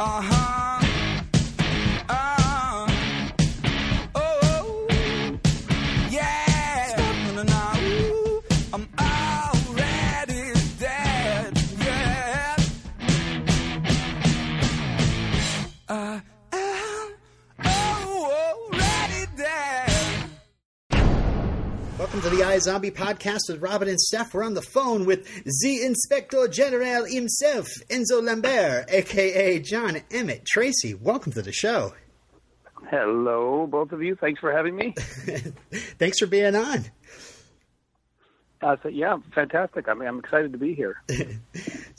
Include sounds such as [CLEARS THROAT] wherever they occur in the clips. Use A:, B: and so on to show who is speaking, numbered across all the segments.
A: Uh-huh.
B: Welcome to the iZombie podcast with Robin and Steph. We're on the phone with the Inspector General himself, Enzo Lambert, aka John Emmet Tracy. Welcome to the show.
C: Hello, both of you. Thanks for having me. [LAUGHS]
B: Thanks for being on.
C: Uh, so, yeah, fantastic. I mean, I'm excited to be here. [LAUGHS]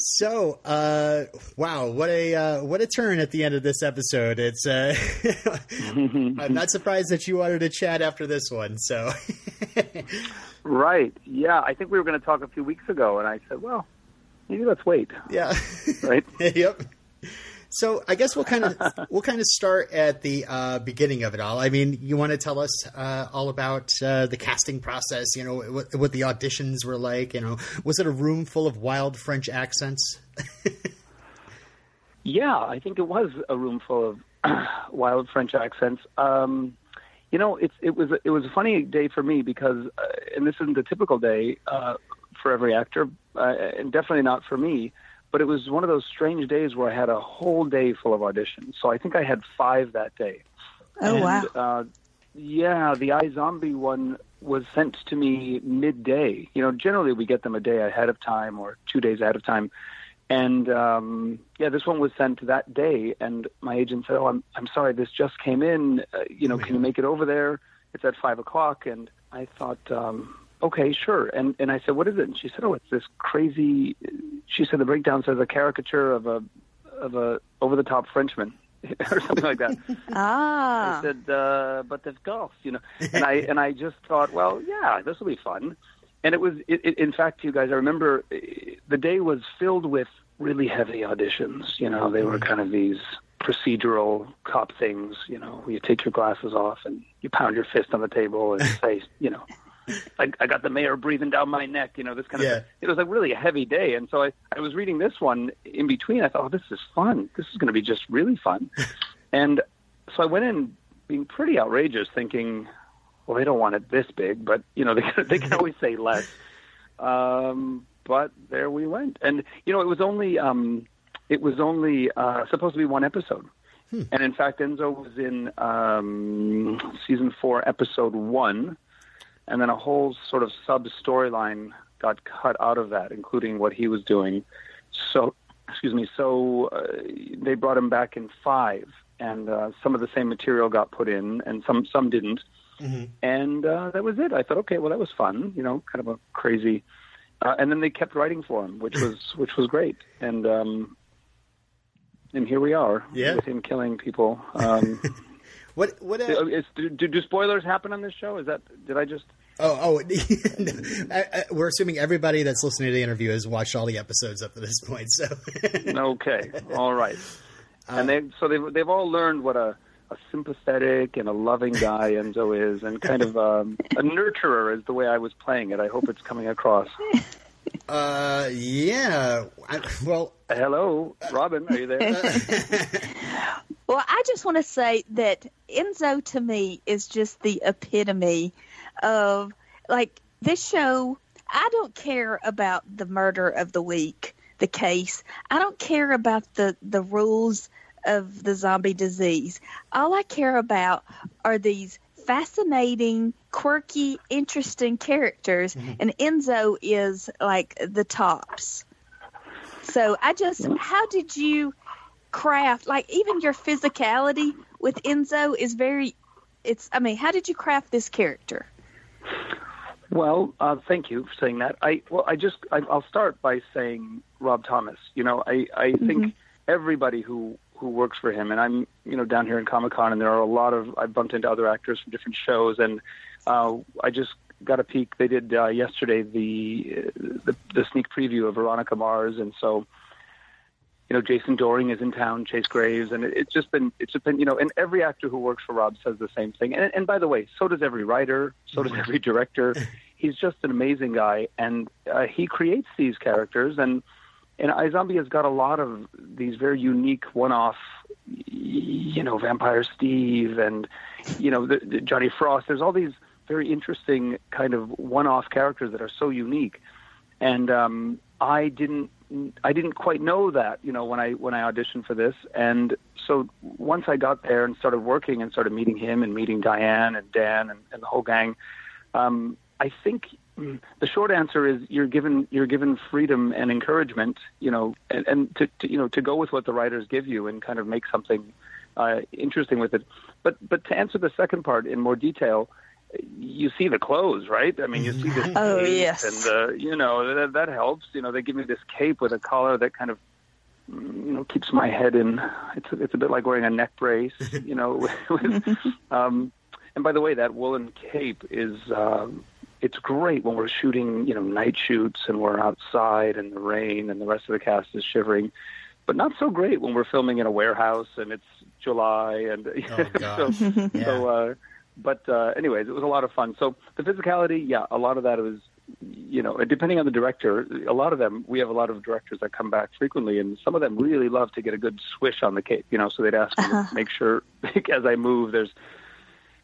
B: So, uh, wow, what a uh, what a turn at the end of this episode. It's uh, [LAUGHS] I'm not surprised that you wanted to chat after this one. So, [LAUGHS]
C: right. Yeah, I think we were going to talk a few weeks ago, and I said, well, maybe let's wait.
B: yeah,
C: Right?
B: yep. So I guess we'll kind of [LAUGHS] we'll kind of start at the uh, beginning of it all. I mean, you want to tell us uh, all about uh, the casting process? You know, what, what the auditions were like. You know, was it a room full of wild French accents? [LAUGHS]
C: Yeah, I think it was a room full of [CLEARS THROAT] wild French accents. Um, you know, it's it was it was a funny day for me because, uh, and this isn't a typical day uh, for every actor, uh, and definitely not for me. But it was one of those strange days where I had a whole day full of auditions. So I think I had five that day.
D: Oh
C: and,
D: wow!
C: Uh, yeah, the iZombie one was sent to me midday. You know, generally we get them a day ahead of time or two days ahead of time. And um, yeah, this one was sent that day, and my agent said, "Oh, I'm I'm sorry, this just came in. Uh, you know, can you make it over there? It's at five o'clock." And I thought, um, "Okay, sure." And and I said, "What is it?" And she said, "Oh, it's this crazy." She said the breakdown says a caricature of a of a over the top Frenchman [LAUGHS] or something like that. [LAUGHS]
D: ah.
C: I said, uh, but there's golf, you know. [LAUGHS] And I and I just thought, well, yeah, this will be fun. And it was, it, it, in fact, you guys, I remember uh, the day was filled with really heavy auditions. You know, they were kind of these procedural cop things. You know, where you take your glasses off and you pound your fist on the table and say, you know. I, I got the mayor breathing down my neck, you know, this kind of
B: Yeah.
C: It was like really a heavy day. And so I, I was reading this one in between. I thought, oh, this is fun. This is going to be just really fun. [LAUGHS] and so I went in being pretty outrageous, thinking, well, they don't want it this big, but you know, [LAUGHS] they can, they can always say less. Um, but there we went, and you know, it was only um, it was only uh, supposed to be one episode, and in fact, Enzo was in um, season four, episode one, and then a whole sort of sub storyline got cut out of that, including what he was doing. So, excuse me. So uh, they brought him back in five, and uh, some of the same material got put in, and some some didn't. And uh, that was it. I thought, okay, well, that was fun. You know, kind of a crazy. Uh, and then they kept writing for him, which was [LAUGHS] which was great. And um, and here we are
B: Yeah.
C: with him killing people. Um, [LAUGHS]
B: What what?
C: uh, is, do, do spoilers happen on this show? Is that did I just?
B: Oh oh, [LAUGHS] I, I, we're assuming everybody that's listening to the interview has watched all the episodes up to this point. So [LAUGHS]
C: Okay, all right. And they so they've they've all learned what a a sympathetic and a loving guy [LAUGHS] Enzo is, and kind of um, a nurturer is the way I was playing it. I hope it's coming across.
B: uh, yeah. I, well,
C: Hello, Robin, are you there?
D: well, I just want to say that Enzo to me is just the epitome of like this show. I don't care about the murder of the week, the case. I don't care about the the rules of the zombie disease. All I care about are these fascinating, quirky, interesting characters, mm-hmm. and Enzo is like the tops. So I just, how did you craft, like even your physicality with Enzo is very, it's, I mean, how did you craft this character?
C: Well, uh, thank you for saying that. I well, I just I, I'll start by saying Rob Thomas. You know, I I think everybody who who works for him, and I'm you know down here in Comic Con, and there are a lot of I've bumped into other actors from different shows, and uh, I just got a peek. They did uh, yesterday the, the the sneak preview of Veronica Mars, and so you know, Jason Dohring is in town, Chase Graves, and it, it's just been, it's just been, you know, and every actor who works for Rob says the same thing. And, and by the way, so does every writer, so does every director. [LAUGHS] He's just an amazing guy, and uh, he creates these characters, and and iZombie has got a lot of these very unique one-off, you know, Vampire Steve and you know the, the Johnny Frost. There's all these very interesting kind of one-off characters that are so unique, and um, I didn't I didn't quite know that you know when I when I auditioned for this, and so once I got there and started working and started meeting him and meeting Diane and Dan and, and the whole gang, um, I think the short answer is you're given you're given freedom and encouragement, you know, and, and to, to you know to go with what the writers give you and kind of make something uh, interesting with it. But but to answer the second part in more detail, you see the clothes, right? I mean, you see the
D: Oh,
C: cape
D: yes.
C: and the you know that that helps. You know, they give me this cape with a collar that kind of mm, you know keeps my head in. It's it's a bit like wearing a neck brace, [LAUGHS] you know. [LAUGHS] with, [LAUGHS] um, and by the way, that woolen cape is. Um, it's great when we're shooting, you know, night shoots and we're outside in the rain and the rest of the cast is shivering, but not so great when we're filming in a warehouse and it's July and
B: Oh,
C: so
B: Yeah.
C: so uh but uh anyways it was a lot of fun so the physicality yeah a lot of that was you know depending on the director a lot of them we have a lot of directors that come back frequently and some of them really love to get a good swish on the cape you know so they'd ask me to make sure [LAUGHS] as i move there's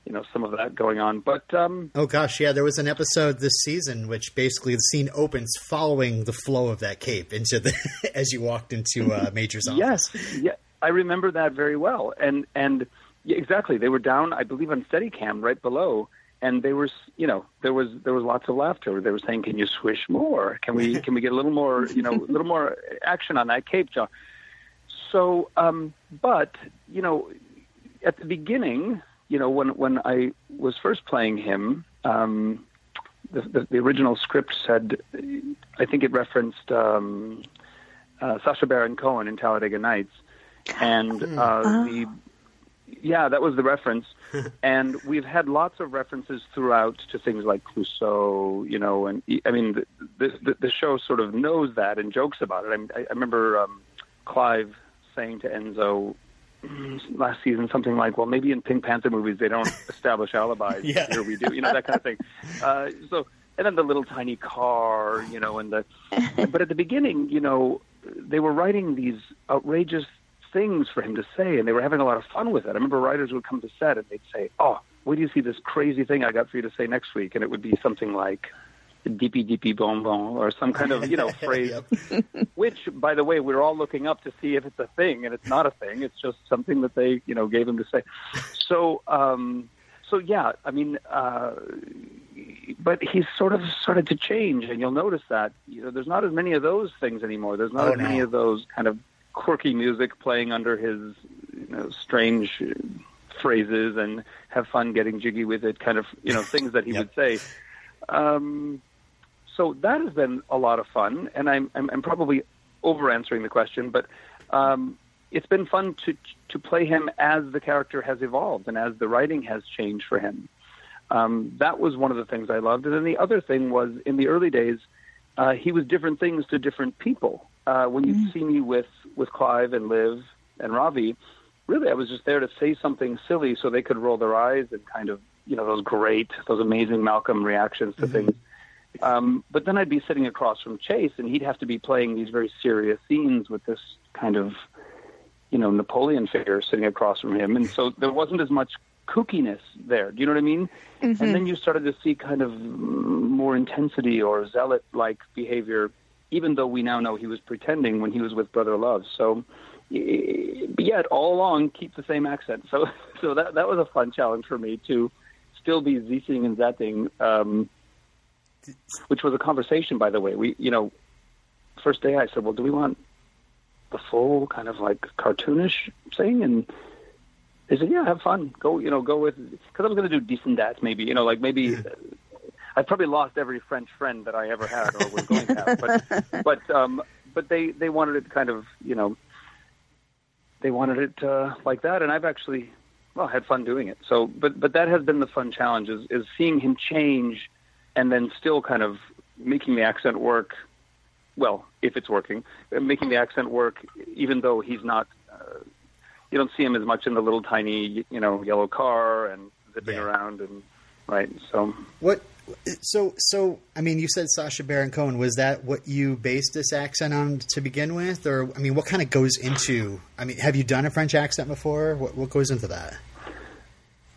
C: you know some of that going on but um
B: Oh gosh, yeah, there was an episode this season which basically the scene opens following the flow of that cape into the [LAUGHS] as you walked into uh, Major's office.
C: Yes, yeah, I remember that very well. And and yeah, exactly, they were down, I believe, on Steadicam right below, and they were, you know, there was there was lots of laughter. They were saying, "Can you swish more? Can we [LAUGHS] can we get a little more, you know, a little more action on that cape, John?" So, um, but you know, at the beginning, you know, when when I was first playing him. Um, the, the, the original script said, I think it referenced um, uh, Sacha Baron Cohen in Talladega Nights, and uh, the yeah, that was the reference. [LAUGHS] and we've had lots of references throughout to things like Clouseau, you know, and I mean the the, the show sort of knows that and jokes about it. I, I remember um, Clive saying to Enzo [CLEARS THROAT] last season something like, "Well, maybe in Pink Panther movies they don't [LAUGHS] establish alibis.
B: Yeah.
C: Here we do, you know, that kind of thing." [LAUGHS] Uh, so, and then the little tiny car, you know, and the. but at the beginning, you know, they were writing these outrageous things for him to say, and they were having a lot of fun with it. I remember writers would come to set and they'd say, "Oh, where do you see this crazy thing I got for you to say next week?" And it would be something like. Dippy dippy bonbon, or some kind of you know [LAUGHS] phrase [LAUGHS] which, by the way, we're all looking up to see if it's a thing, and it's not a thing. It's just something that they, you know, gave him to say. So, um, so yeah, I mean, uh, but he's sort of started to change, and you'll notice that you know there's not as many of those things anymore. There's not
B: Oh,
C: as many of those kind of quirky music playing under his, you know, strange phrases and have fun getting jiggy with it, kind of, you know, [LAUGHS] things that he
B: Yep.
C: would say. Um, so that has been a lot of fun, and I'm I'm, I'm probably over answering the question, but um, it's been fun to to play him as the character has evolved and as the writing has changed for him. Um, that was one of the things I loved, and then the other thing was in the early days, uh, he was different things to different people. Uh, when you see me with with Clive and Liv and Ravi, really I was just there to say something silly so they could roll their eyes and kind of you know those great, those amazing Malcolm reactions to things. Um, but then I'd be sitting across from Chase, and he'd have to be playing these very serious scenes with this kind of, you know, Napoleon figure sitting across from him, and so there wasn't as much kookiness there. Do you know what I mean? And then you started to see kind of mm, more intensity or zealot-like behavior, even though we now know he was pretending when he was with Brother Love. So, yet all along keep the same accent. So, [LAUGHS] so that that was a fun challenge for me to still be zing and zatting. Um, which was a conversation, by the way. We, you know, first day I said, well, do we want the full kind of like cartoonish thing? And they said, yeah, have fun. Go, you know, go with, because I was going to do decent that maybe, you know, like maybe. I probably lost every French friend that I ever had or was going to have, but [LAUGHS] but um, but they they wanted it kind of you know they wanted it uh, like that, and I've actually well had fun doing it. So, but but that has been the fun challenge is is seeing him change and then still kind of making the accent work. Well, if it's working, uh, making the accent work, even though he's not. Uh, you don't see him as much in the little tiny, you know, yellow car and zipping
B: Yeah.
C: around and right. So
B: What So, so I mean, you said Sacha Baron Cohen. Was that what you based this accent on to begin with, or I mean, what kind of goes into? I mean, have you done a French accent before? What what goes into that?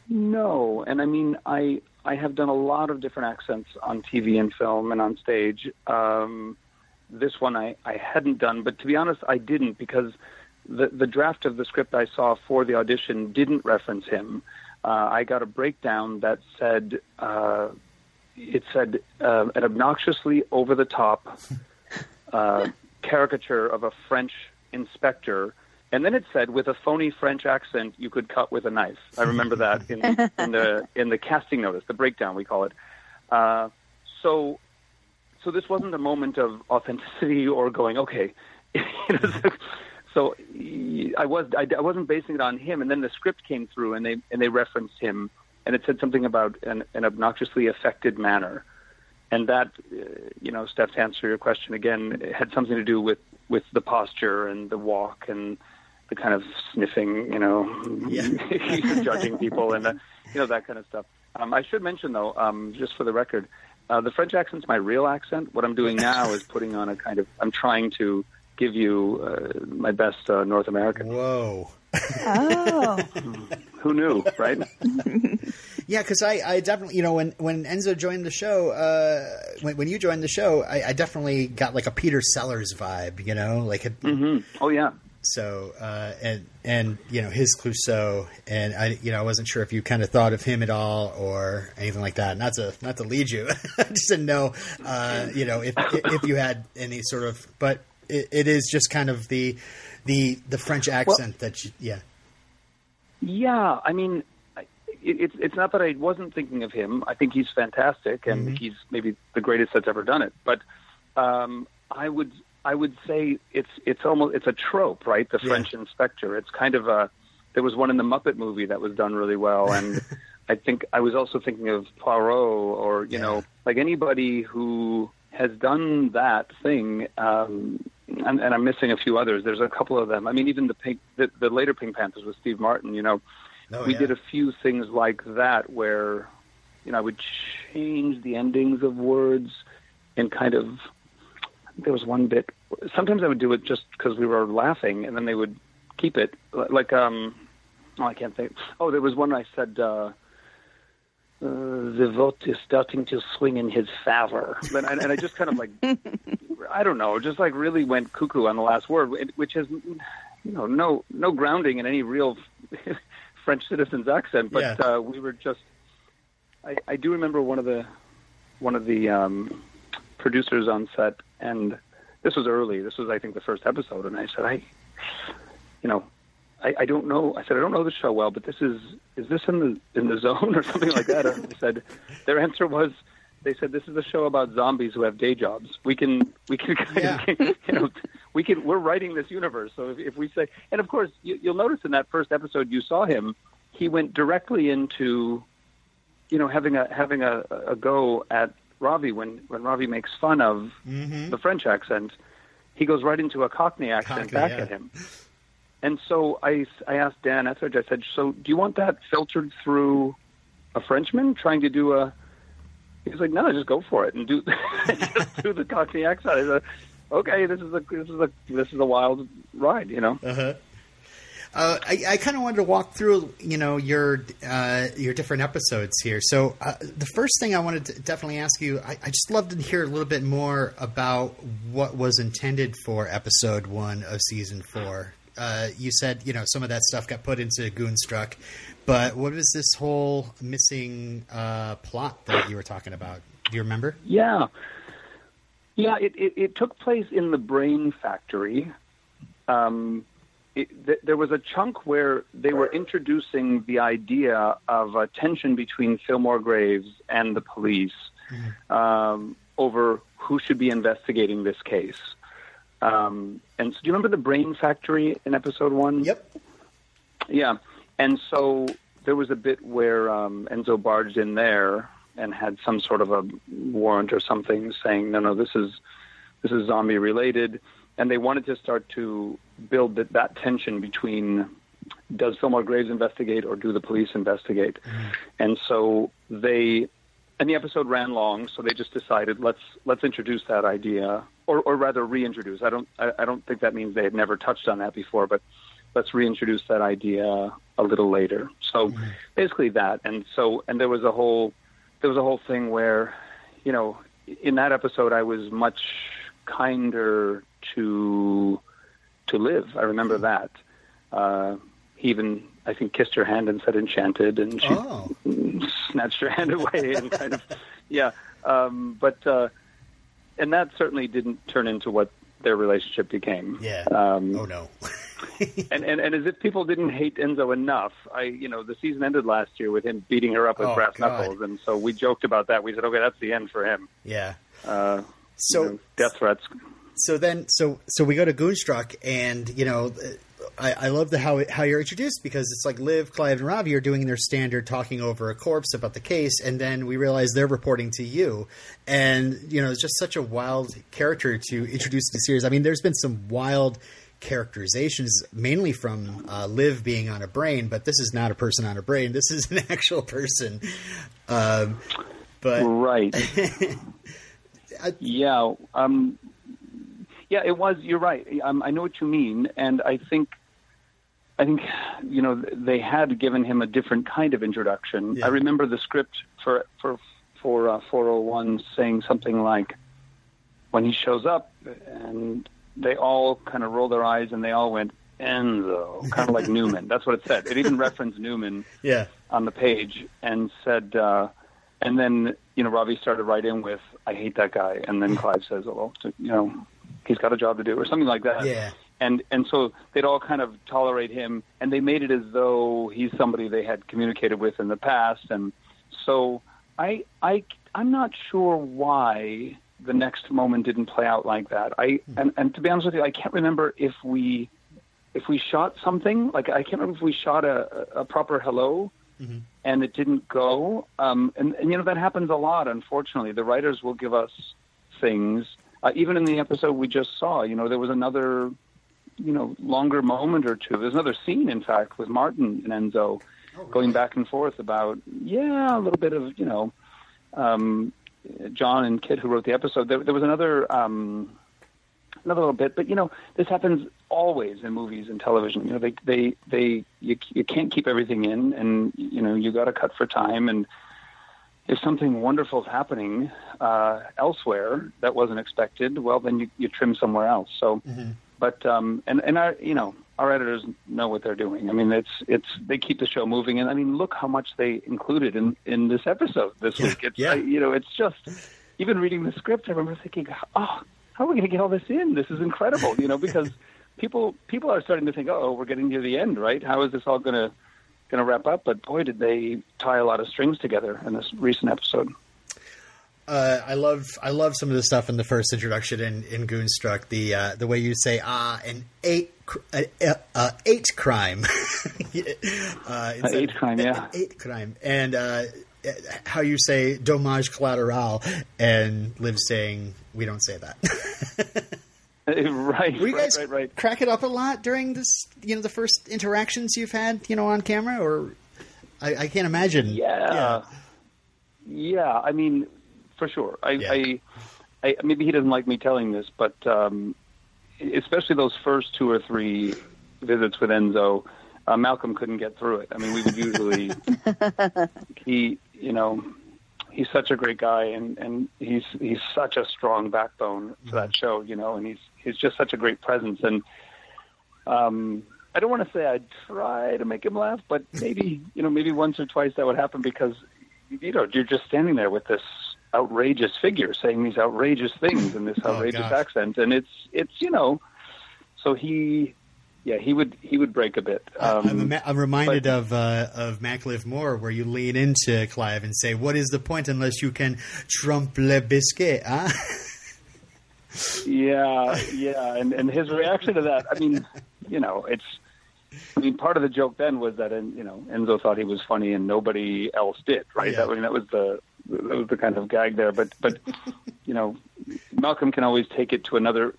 C: No, and I mean, I I have done a lot of different accents on TV and film and on stage. Um, this one I, I hadn't done, but to be honest, I didn't because the the draft of the script I saw for the audition didn't reference him. Uh, I got a breakdown that said uh, it said uh, an obnoxiously over the top [LAUGHS] uh, caricature of a French inspector. And then it said, with a phony French accent, you could cut with a knife. I remember that in, in the in the casting notice, the breakdown we call it. Uh, so, so this wasn't a moment of authenticity or going, okay. [LAUGHS] So- so I was I, I wasn't basing it on him, and then the script came through, and they and they referenced him, and it said something about an, an obnoxiously affected manner, and that uh, you know, Steph, to answer your question again, it had something to do with with the posture and the walk and the kind of sniffing, you know,
B: Yeah. [LAUGHS]
C: judging people and the, you know that kind of stuff. Um, I should mention though, um, just for the record, uh, the French accent's my real accent. What I'm doing now is putting on a kind of I'm trying to give you uh, my best uh, North American.
B: Whoa.
D: Oh, [LAUGHS]
C: Who knew, right? [LAUGHS]
B: Yeah, because I, I definitely, you know, when, when Enzo joined the show, uh, when, when you joined the show, I, I definitely got like a Peter Sellers vibe, you know, like a,
C: hmm Oh yeah.
B: so uh, and and you know his Clouseau, and I you know I wasn't sure if you kind of thought of him at all or anything like that. Not to not to lead you, [LAUGHS] I just didn't know, uh, you know, if if you had any sort of, but it, it is just kind of the the the French accent that you, yeah.
C: Yeah, I mean, it, it's it's not that I wasn't thinking of him. I think he's fantastic, and
B: Mhm.
C: he's maybe the greatest that's ever done it. But um, I would I would say it's it's almost it's a trope, right? The
B: Yeah.
C: French inspector. It's kind of a. There was one in the Muppet movie that was done really well, [LAUGHS] and I think I was also thinking of Poirot, or you
B: Yeah.
C: know, like anybody who has done that thing. Um, and, and I'm missing a few others. There's a couple of them. I mean, even the Pink, the, the later Pink Panthers with Steve Martin. You know,
B: Oh,
C: we
B: yeah.
C: did a few things like that where, you know, I would change the endings of words and kind of. There was one bit. Sometimes I would do it just because we were laughing, and then they would keep it. Like, um, oh, I can't think. Oh, there was one I said. Uh, uh, the vote is starting to swing in his favor, and, and, and I just kind of like, I don't know, just like really went cuckoo on the last word, which has, you know, no no grounding in any real [LAUGHS] French citizen's accent, but
B: Yeah.
C: uh, we were just. I, I do remember one of the one of the um, producers on set, and this was early. This was, I think, the first episode, and I said, I, you know, I, I don't know. I said, I don't know the show well, but this is is this in the in the [LAUGHS] zone or something like that? And they said, their answer was, they said this is a show about zombies who have day jobs. We can we can
B: Yeah. [LAUGHS]
C: you know we can we're writing this universe. So if, if we say, and of course you, you'll notice in that first episode you saw him, he went directly into, you know, having a having a, a go at Ravi when when Ravi makes fun of
B: Mhm.
C: the French accent, he goes right into a Cockney accent
B: Cockney,
C: back
B: yeah.
C: at him. And so I, I asked Dan Etheridge, I said, so do you want that filtered through a Frenchman trying to do a. He was like, no, just go for it and do [LAUGHS] just do the Cockney accent. I said, okay, this is a this is a this is a wild ride, you know.
B: Uh-huh. Uh, I, I kind of wanted to walk through, you know, your uh, your different episodes here. So uh, the first thing I wanted to definitely ask you, I, I just love to hear a little bit more about what was intended for episode one of season four. Uh, you said, you know, some of that stuff got put into Goon Struck, but what was this whole missing uh, plot that you were talking about? Do you remember?
C: Yeah, yeah. It, it, it took place in the Brain Factory. Um, it, th- there was a chunk where they were introducing the idea of a tension between Fillmore Graves and the police um, over who should be investigating this case. Um, and so, do you remember the Brain Factory in episode one?
B: Yep.
C: Yeah, and so there was a bit where um, Enzo barged in there and had some sort of a warrant or something saying, "No, no, this is this is zombie related," and they wanted to start to build that, that tension between does Fillmore Graves investigate or do the police investigate, and so they and the episode ran long, so they just decided let's let's introduce that idea, or or rather reintroduce. I don't I, I don't think that means they had never touched on that before, but let's reintroduce that idea a little later. So basically that, and so and there was a whole there was a whole thing where, you know, in that episode I was much kinder to to Liv. I remember that. Uh, he even I think kissed her hand and said enchanted, and she
B: Oh. [LAUGHS]
C: snatched her hand away and kind of yeah. Um, but uh, and that certainly didn't turn into what their relationship became.
B: Yeah.
C: Um,
B: oh no. [LAUGHS]
C: and, and and as if people didn't hate Enzo enough, I you know the season ended last year with him beating her up with
B: Oh,
C: brass
B: God.
C: knuckles, and so we joked about that. We said, okay, that's the end for him.
B: yeah.
C: Uh,
B: So
C: you know, death threats.
B: so then so so we go to Goon Struck, and you know, I, I love the how how you're introduced because it's like Liv, Clive, and Ravi are doing their standard talking over a corpse about the case, and then we realize they're reporting to you, and you know, it's just such a wild character to introduce to the series. I mean, there's been some wild characterizations, mainly from uh, Liv being on a brain, but this is not a person on a brain. This is an [LAUGHS] actual person. Um, but
C: Right. [LAUGHS]
B: I-
C: yeah. Um, yeah, it was. You're right. Um, I know what you mean, and I think, I think, you know, they had given him a different kind of introduction.
B: Yeah.
C: I remember the script for for for uh, 401 saying something like, when he shows up, and they all kind of rolled their eyes and they all went Enzo, kind of like [LAUGHS] Newman. That's what it said. It even referenced Newman
B: yeah,
C: on the page and said, uh, and then you know Ravi started right in with, "I hate that guy," and then [LAUGHS] Clive says, "Oh, well, you know, he's got a job to do," or something like that.
B: yeah,
C: And and so they'd all kind of tolerate him, and they made it as though he's somebody they had communicated with in the past, and so I I I'm not sure why the next moment didn't play out like that. I and, and to be honest with you, I can't remember if we if we shot something like I can't remember if we shot a, a proper hello
B: Mhm.
C: and it didn't go. Um, and, and you know that happens a lot. Unfortunately, the writers will give us things. Uh, even in the episode we just saw, you know, there was another, you know, longer moment or two. There's another scene, in fact, with Martin and Enzo going back and forth about, yeah, a little bit of, you know, um, John and Kid who wrote the episode. There, there was another. Um, another little bit, but you know, this happens always in movies and television. You know, they they they you you can't keep everything in, and you know you got to cut for time. And if something wonderful is happening uh, elsewhere that wasn't expected, well, then you you trim somewhere else. So, but um, and and our you know our editors know what they're doing. I mean, it's it's they keep the show moving, and I mean, look how much they included in in this episode this
B: Yeah,
C: week. It's
B: yeah.
C: You know, it's just even reading the script, I remember thinking, oh, how are we going to get all this in? This is incredible, you know, because [LAUGHS] people people are starting to think, oh, we're getting near the end, right? How is this all going to going to wrap up? But boy, did they tie a lot of strings together in this recent episode.
B: Uh, I love I love some of the stuff in the first introduction in, in Goon Struck. The uh, the way you say ah an eight uh, uh, eight crime, [LAUGHS] uh,
C: eight crime, yeah.
B: an [LAUGHS] eight crime, and uh, how you say dommage collateral, and Liv saying we don't say that. [LAUGHS]
C: right,
B: Were you
C: right,
B: guys
C: right, right.
B: crack it up a lot during this? You know, the first interactions you've had, you know, on camera, or I, I can't imagine.
C: Yeah. yeah, I mean, for sure. I,
B: Yeah.
C: I, I maybe he doesn't like me telling this, but um, especially those first two or three visits with Enzo, uh, Malcolm couldn't get through it. I mean, we would usually [LAUGHS] he, you know, he's such a great guy, and and he's he's such a strong backbone to that show, you know, and he's he's just such a great presence, and um, I don't want to say I'd try to make him laugh, but maybe you know, maybe once or twice that would happen because you know you're just standing there with this outrageous figure saying these outrageous things in this [LAUGHS]
B: Oh,
C: outrageous
B: gosh.
C: accent, and it's it's you know, so he. Yeah, he would he would break a bit. Um,
B: I'm, I'm reminded
C: but-
B: of uh, of Mac-Liv-Moore, where you lean into Clive and say, "What is the point unless you can trompe le biscuit?" Huh?
C: Yeah, yeah, and and his reaction to that, I mean, you know, it's. I mean, part of the joke then was that, and you know, Enzo thought he was funny and nobody else did, right?
B: Yeah.
C: That I mean, that was the that was the kind of gag there. But but [LAUGHS] you know, Malcolm can always take it to another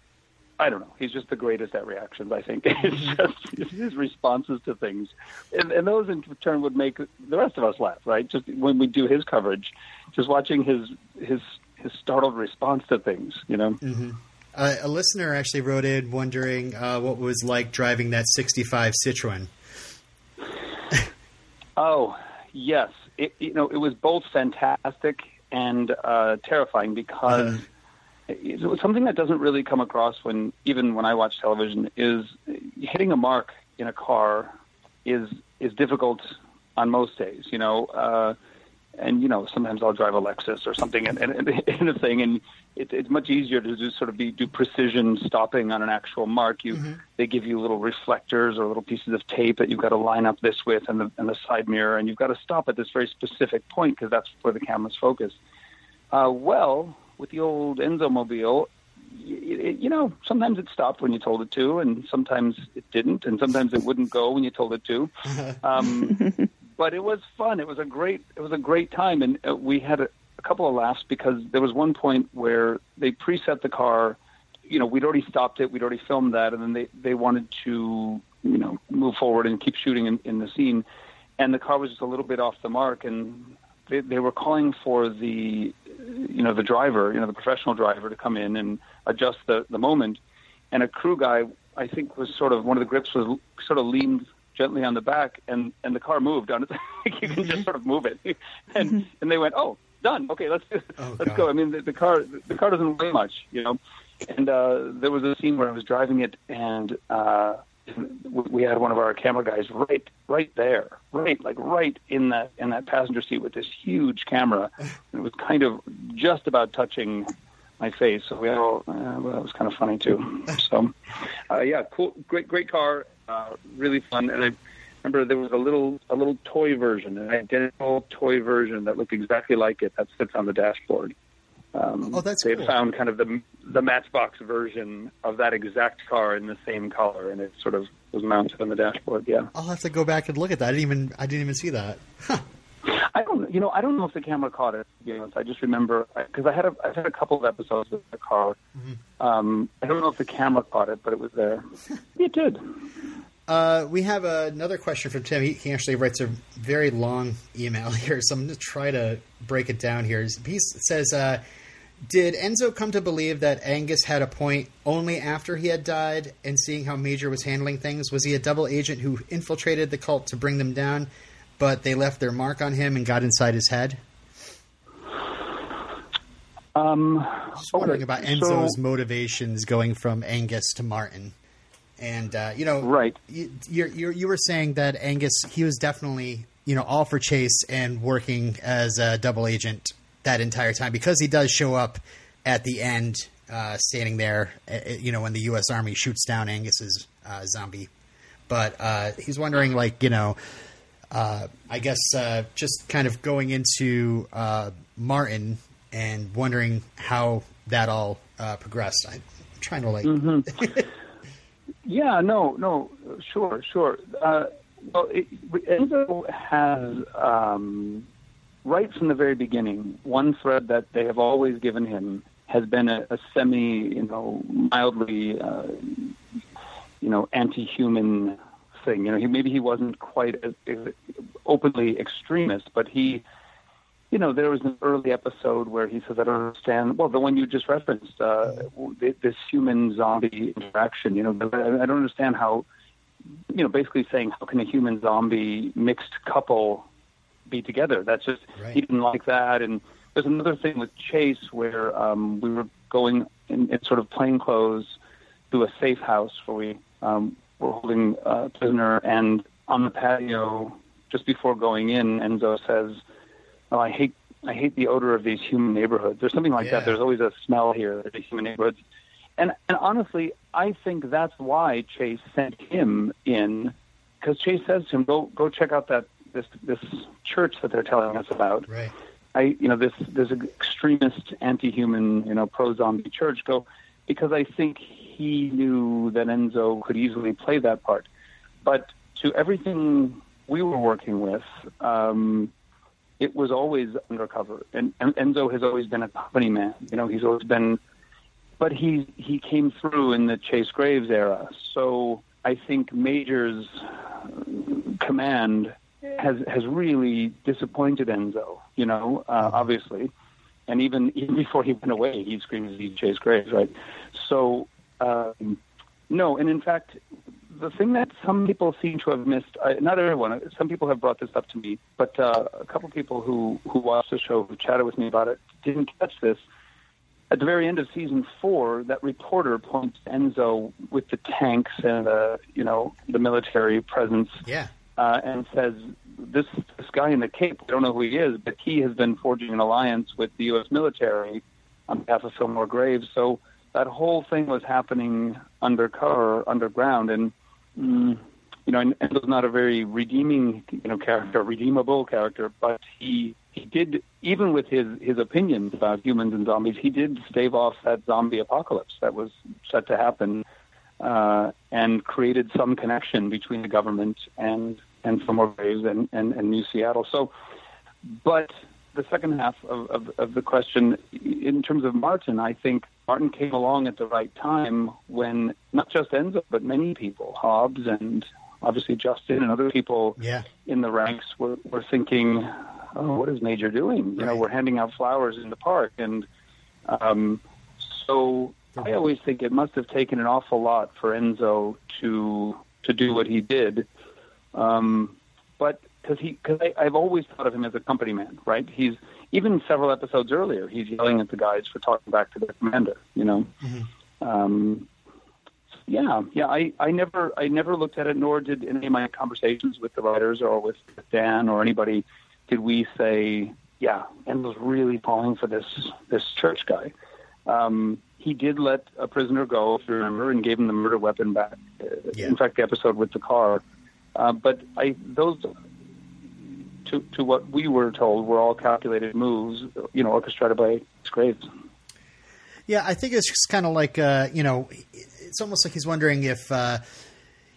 C: I don't know. He's just the greatest at reactions. I think [LAUGHS] it's just his responses to things, and, and those in turn would make the rest of us laugh, right? Just when we do his coverage, just watching his his his startled response to things, you know.
B: Uh, a listener actually wrote in wondering uh, what it was like driving that 65 Citroen. [LAUGHS]
C: Oh, yes. It, you know, it was both fantastic and uh, terrifying because
B: Uh-huh.
C: it was something that doesn't really come across when even when I watch television is hitting a mark in a car is is difficult on most days. You know, uh, and you know sometimes I'll drive a Lexus or something and and, and [LAUGHS] a thing, and it, it's much easier to do sort of be do precision stopping on an actual mark. You they give you little reflectors or little pieces of tape that you've got to line up this with and the and the side mirror, and you've got to stop at this very specific point because that's where the camera's focused. Uh, well, with the old Enzo mobile, it, it, you know, sometimes it stopped when you told it to, and sometimes it didn't, and sometimes it wouldn't go when you told it to. [LAUGHS] Um, but it was fun. It was a great. It was a great time, and uh, we had a, a couple of laughs because there was one point where they preset the car. You know, we'd already stopped it. We'd already filmed that, and then they they wanted to you know move forward and keep shooting in, in the scene, and the car was just a little bit off the mark, and they, they were calling for the you know the driver, you know the professional driver to come in and adjust the the moment, and a crew guy I think was sort of one of the grips was sort of leaned gently on the back, and and the car moved on it. [LAUGHS] you can just sort of move it, [LAUGHS] and and they went, oh, done. Okay, let's
B: Oh,
C: let's
B: God.
C: go. I mean, the, the car the car doesn't weigh much, you know. And uh, there was a scene where I was driving it, and uh, we had one of our camera guys right right there, right like right in that in that passenger seat with this huge camera. And [LAUGHS] it was kind of just about touching my face. So we all uh, well, that was kind of funny too. So uh, yeah, cool, great great car, uh, really fun. And I remember there was a little a little toy version, an identical toy version that looked exactly like it that sits on the dashboard. Um,
B: Oh, that's
C: they
B: cool.
C: found kind of the the Matchbox version of that exact car in the same color, and it sort of was mounted on the dashboard. Yeah,
B: I'll have to go back and look at that. I didn't even I didn't even see that. Huh.
C: I don't, you know, I don't know if the camera caught it. To be honest, I just remember because I had a, I've had a couple of episodes with the car. Um, I don't know if the camera caught it, but it was there. [LAUGHS] it did.
B: Uh, we have another question from Tim. He, he actually writes a very long email [LAUGHS] here, so I'm going to try to break it down here. He says, uh, "Did Enzo come to believe that Angus had a point only after he had died, and seeing how Major was handling things? Was he a double agent who infiltrated the cult to bring them down, but they left their mark on him and got inside his head?"
C: Um,
B: Just wondering
C: okay,
B: about
C: so-
B: Enzo's motivations going from Angus to Martin. And uh, you know,
C: Right.
B: You, you're, you're, you were saying that Angus he was definitely you know all for Chase and working as a double agent that entire time because he does show up at the end, uh, standing there. uh, uh, You know, when the U.S. Army shoots down Angus's uh, zombie. But uh, he's wondering, like you know, uh, I guess uh, just kind of going into uh, Martin and wondering how that all uh, progressed. I'm trying to like. [LAUGHS]
C: Yeah, no, no, sure, sure. Uh, well, it, Enzo has, um, right from the very beginning, one thread that they have always given him has been a, a semi, you know, mildly, uh, you know, anti-human thing. You know, he, maybe he wasn't quite as, as openly extremist, but he, you know, there was an early episode where he says, "I don't understand." Well, the one you just referenced, uh, this human zombie interaction. You know, I don't understand how, you know, basically saying how can a human zombie mixed couple be together? That's just
B: Right.
C: he didn't like that. And there's another thing with Chase where um, we were going in, in sort of plain clothes to a safe house where we um, were holding a prisoner, and on the patio just before going in, Enzo says oh, I hate I hate the odor of these human neighborhoods. There's something like
B: Yeah.
C: that. There's always a smell here the human neighborhoods. And and honestly, I think that's why Chase sent him in because Chase says to him, "Go go check out that this this church that they're telling us about."
B: Right.
C: I you know this there's an extremist anti-human you know pro-zombie church go because I think he knew that Enzo could easily play that part, but to everything we were working with, um, it was always undercover, and, and Enzo has always been a company man. You know, he's always been but he he came through in the Chase Graves era. So I think Major's command has has really disappointed Enzo. You know, uh, obviously, and even even before he went away, he screamed he'd Chase Graves, right? So um, no, and in fact, the thing that some people seem to have missed, uh, not everyone, some people have brought this up to me, but uh, a couple of people who who watched the show, who chatted with me about it, didn't catch this. At the very end of season four, that reporter points Enzo with the tanks and the you know the military presence
B: Yeah.
C: uh, and says, "This this guy in the Cape, I don't know who he is, but he has been forging an alliance with the U.S. military on behalf of Fillmore Graves." So that whole thing was happening undercover, underground, and mm, you know, and Enzo's not a very redeeming, you know, character, redeemable character, but he he did even with his his opinions about humans and zombies, he did stave off that zombie apocalypse that was set to happen uh, and created some connection between the government and and Fillmore Graves and, and, and New Seattle. So, but the second half of, of, of the question, in terms of Martin, I think Martin came along at the right time when not just Enzo, but many people, Hobbs and obviously Justin and other people
B: Yeah.
C: in the ranks were, were thinking, oh, what is Major doing? You know, we're handing out flowers in the park. And um, so I always think it must have taken an awful lot for Enzo to to do what he did. Um, but because he, because I've always thought of him as a company man, right? He's even several episodes earlier, he's yelling at the guys for talking back to their commander. You know, um, yeah, yeah. I, I never, I never looked at it, nor did any of my conversations with the writers or with Dan or anybody did we say, yeah, Enzo's really falling for this this church guy. Um, he did let a prisoner go, if you remember, and gave him the murder weapon back. Uh,
B: Yeah.
C: In fact, the episode with the car. Uh, but I those to to what we were told were all calculated moves, you know, orchestrated by Graves.
B: Yeah, I think it's just kind of like uh, you know, it's almost like he's wondering if uh,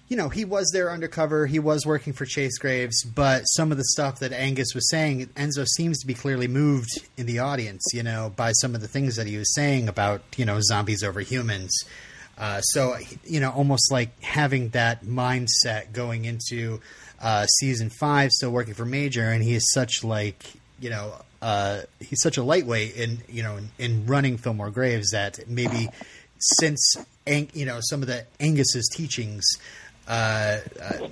B: you know he was there undercover, he was working for Chase Graves, but some of the stuff that Angus was saying, Enzo seems to be clearly moved in the audience, you know, by some of the things that he was saying about you know zombies over humans. Uh, so you know, almost like having that mindset going into uh, season five, still working for Major, and he is such like you know uh, he's such a lightweight in you know in, in running Fillmore Graves that maybe since Ang- you know some of the Angus's teachings, uh, uh,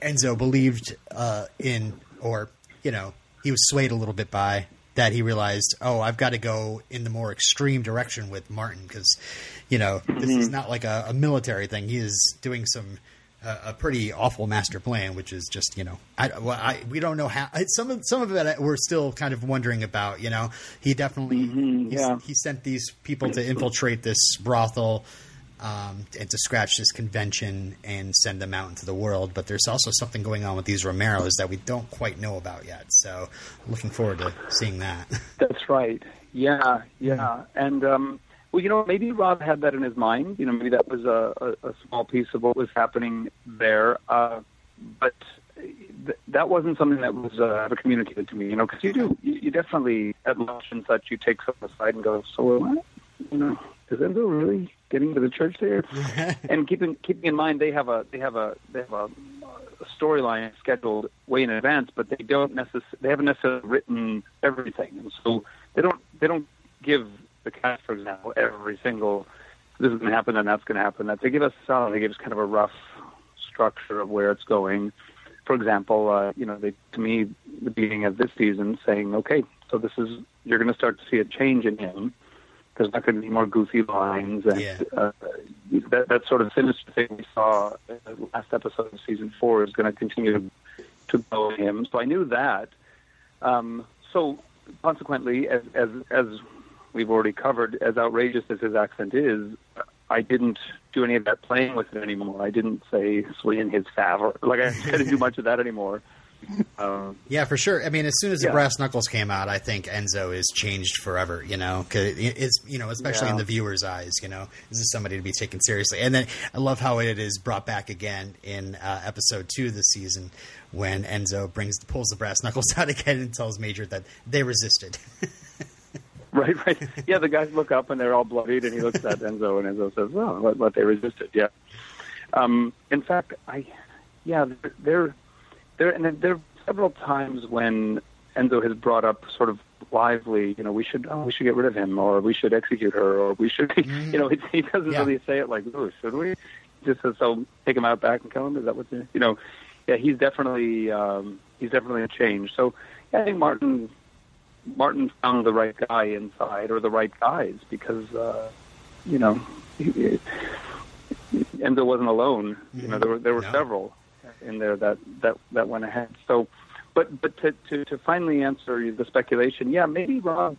B: Enzo believed uh, in or you know he was swayed a little bit by that he realized oh I've got to go in the more extreme direction with Martin because you know this is not like a, a military thing. He is doing some uh, a pretty awful master plan, which is just you know, I, well, I we don't know how some of some of it we're still kind of wondering about. You know, he definitely he's-
C: yeah.
B: he sent these people to infiltrate this brothel um, and to scratch this convention and send them out into the world. But there's also something going on with these Romeros that we don't quite know about yet. So, looking forward to seeing that. [LAUGHS]
C: That's right. Yeah, yeah. And um, well, you know, maybe Rob had that in his mind. You know, maybe that was a, a, a small piece of what was happening there. Uh, but th- that wasn't something that was uh, ever communicated to me. You know, because you do, you, you definitely at lunch and such, you take someone aside and go, "So, what? You know, is Enzo really getting to the church there?" [LAUGHS] and keeping keeping in mind they have a they have a they have a, storyline scheduled way in advance, but they don't necess- they haven't necessarily written everything, and so they don't they don't give the cast, for example, every single this is going to happen and that's going to happen. That they give us uh, they give us kind of a rough structure of where it's going. For example, uh, you know, they to me the beginning of this season saying, okay, so this is you're going to start to see a change in him. There's not going to be more goofy lines and
B: Yeah.
C: uh, that that sort of sinister thing we saw in the last episode of season four is going to continue to, to go him. So I knew that. Um, so consequently, as as as we've already covered, as outrageous as his accent is, I didn't do any of that playing with it anymore. I didn't say "sway in his favor." Like I didn't do much of that anymore. [LAUGHS] Um,
B: Yeah, for sure. I mean, as soon as the
C: Yeah.
B: brass knuckles came out, I think Enzo is changed forever. You know, because it's you know, especially in the viewer's eyes. You know, this is somebody to be taken seriously. And then I love how it is brought back again in uh, episode two this season when Enzo brings pulls the brass knuckles [LAUGHS] out again and tells Major that they resisted. [LAUGHS] [LAUGHS]
C: right, right. Yeah, the guys look up and they're all bloodied, and he looks at Enzo, and Enzo says, "Well, what, what they resisted." Yeah. Um, in fact, I, yeah, there, there, there, and there are several times when Enzo has brought up sort of lively, you know, we should, oh, we should get rid of him, or we should execute her, or we should, [LAUGHS] you know, he, he doesn't
B: Yeah.
C: really say it like, oh, should we? He just says, so take him out back and kill him. Is that what you, you know? Yeah, he's definitely, um, he's definitely a change. So, yeah, I think Martin Martin found the right guy inside or the right guys because uh, you know he, Enzo wasn't alone. You know there were there were
B: No.
C: several in there that that that went ahead. So, but but to to, to finally answer the speculation, yeah, maybe Rob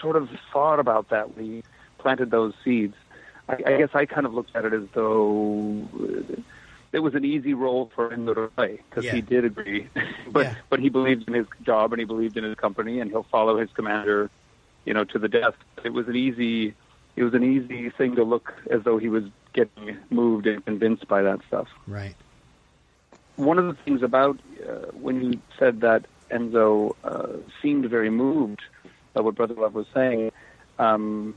C: sort of thought about that when he planted those seeds. I, I guess I kind of looked at it as though. It was an easy role for Enzo to play because
B: Yeah.
C: he did agree, [LAUGHS] but
B: Yeah.
C: but he believed in his job and he believed in his company and he'll follow his commander, you know, to the death. It was an easy, it was an easy thing to look as though he was getting moved and convinced by that stuff.
B: Right.
C: One of the things about uh, when you said that Enzo uh, seemed very moved by what Brother Love was saying, um,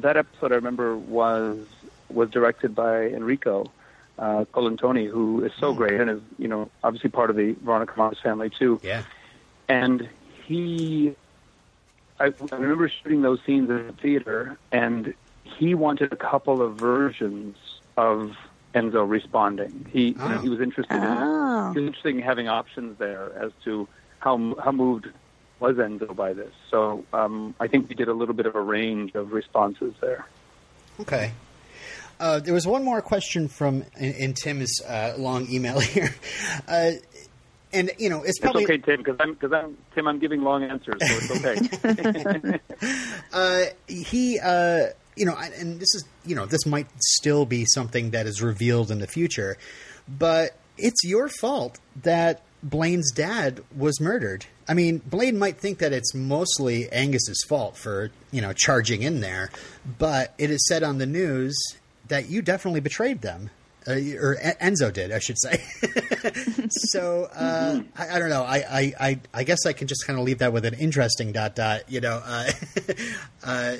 C: that episode I remember was was directed by Enrico uh, Colantoni, who is so great and is you know obviously part of the Veronica Mars family too
B: Yeah.
C: and he I, I remember shooting those scenes in the theater and he wanted a couple of versions of Enzo responding. He you know,
B: Oh.
C: he was interested in
D: Oh.
C: he was interested in having options there as to how how moved was Enzo by this. So um, I think we did a little bit of a range of responses there.
B: Okay. Uh, there was one more question from in, in Tim's uh, long email [LAUGHS] here, uh, and you know it's
C: It's
B: probably
C: okay, Tim, because I'm because I'm Tim. I'm giving long answers, so it's okay. [LAUGHS]
B: uh, he uh, you know, and- and this is you know this might still be something that is revealed in the future, but it's your fault that Blaine's dad was murdered. I mean, Blaine might think that it's mostly Angus's fault for you know charging in there, but it is said on the news that you definitely betrayed them. Uh, or Enzo did, I should say. [LAUGHS] so uh, I, I don't know. I, I, I, guess I can just kind of leave that with an interesting dot dot. You know, uh, [LAUGHS] uh,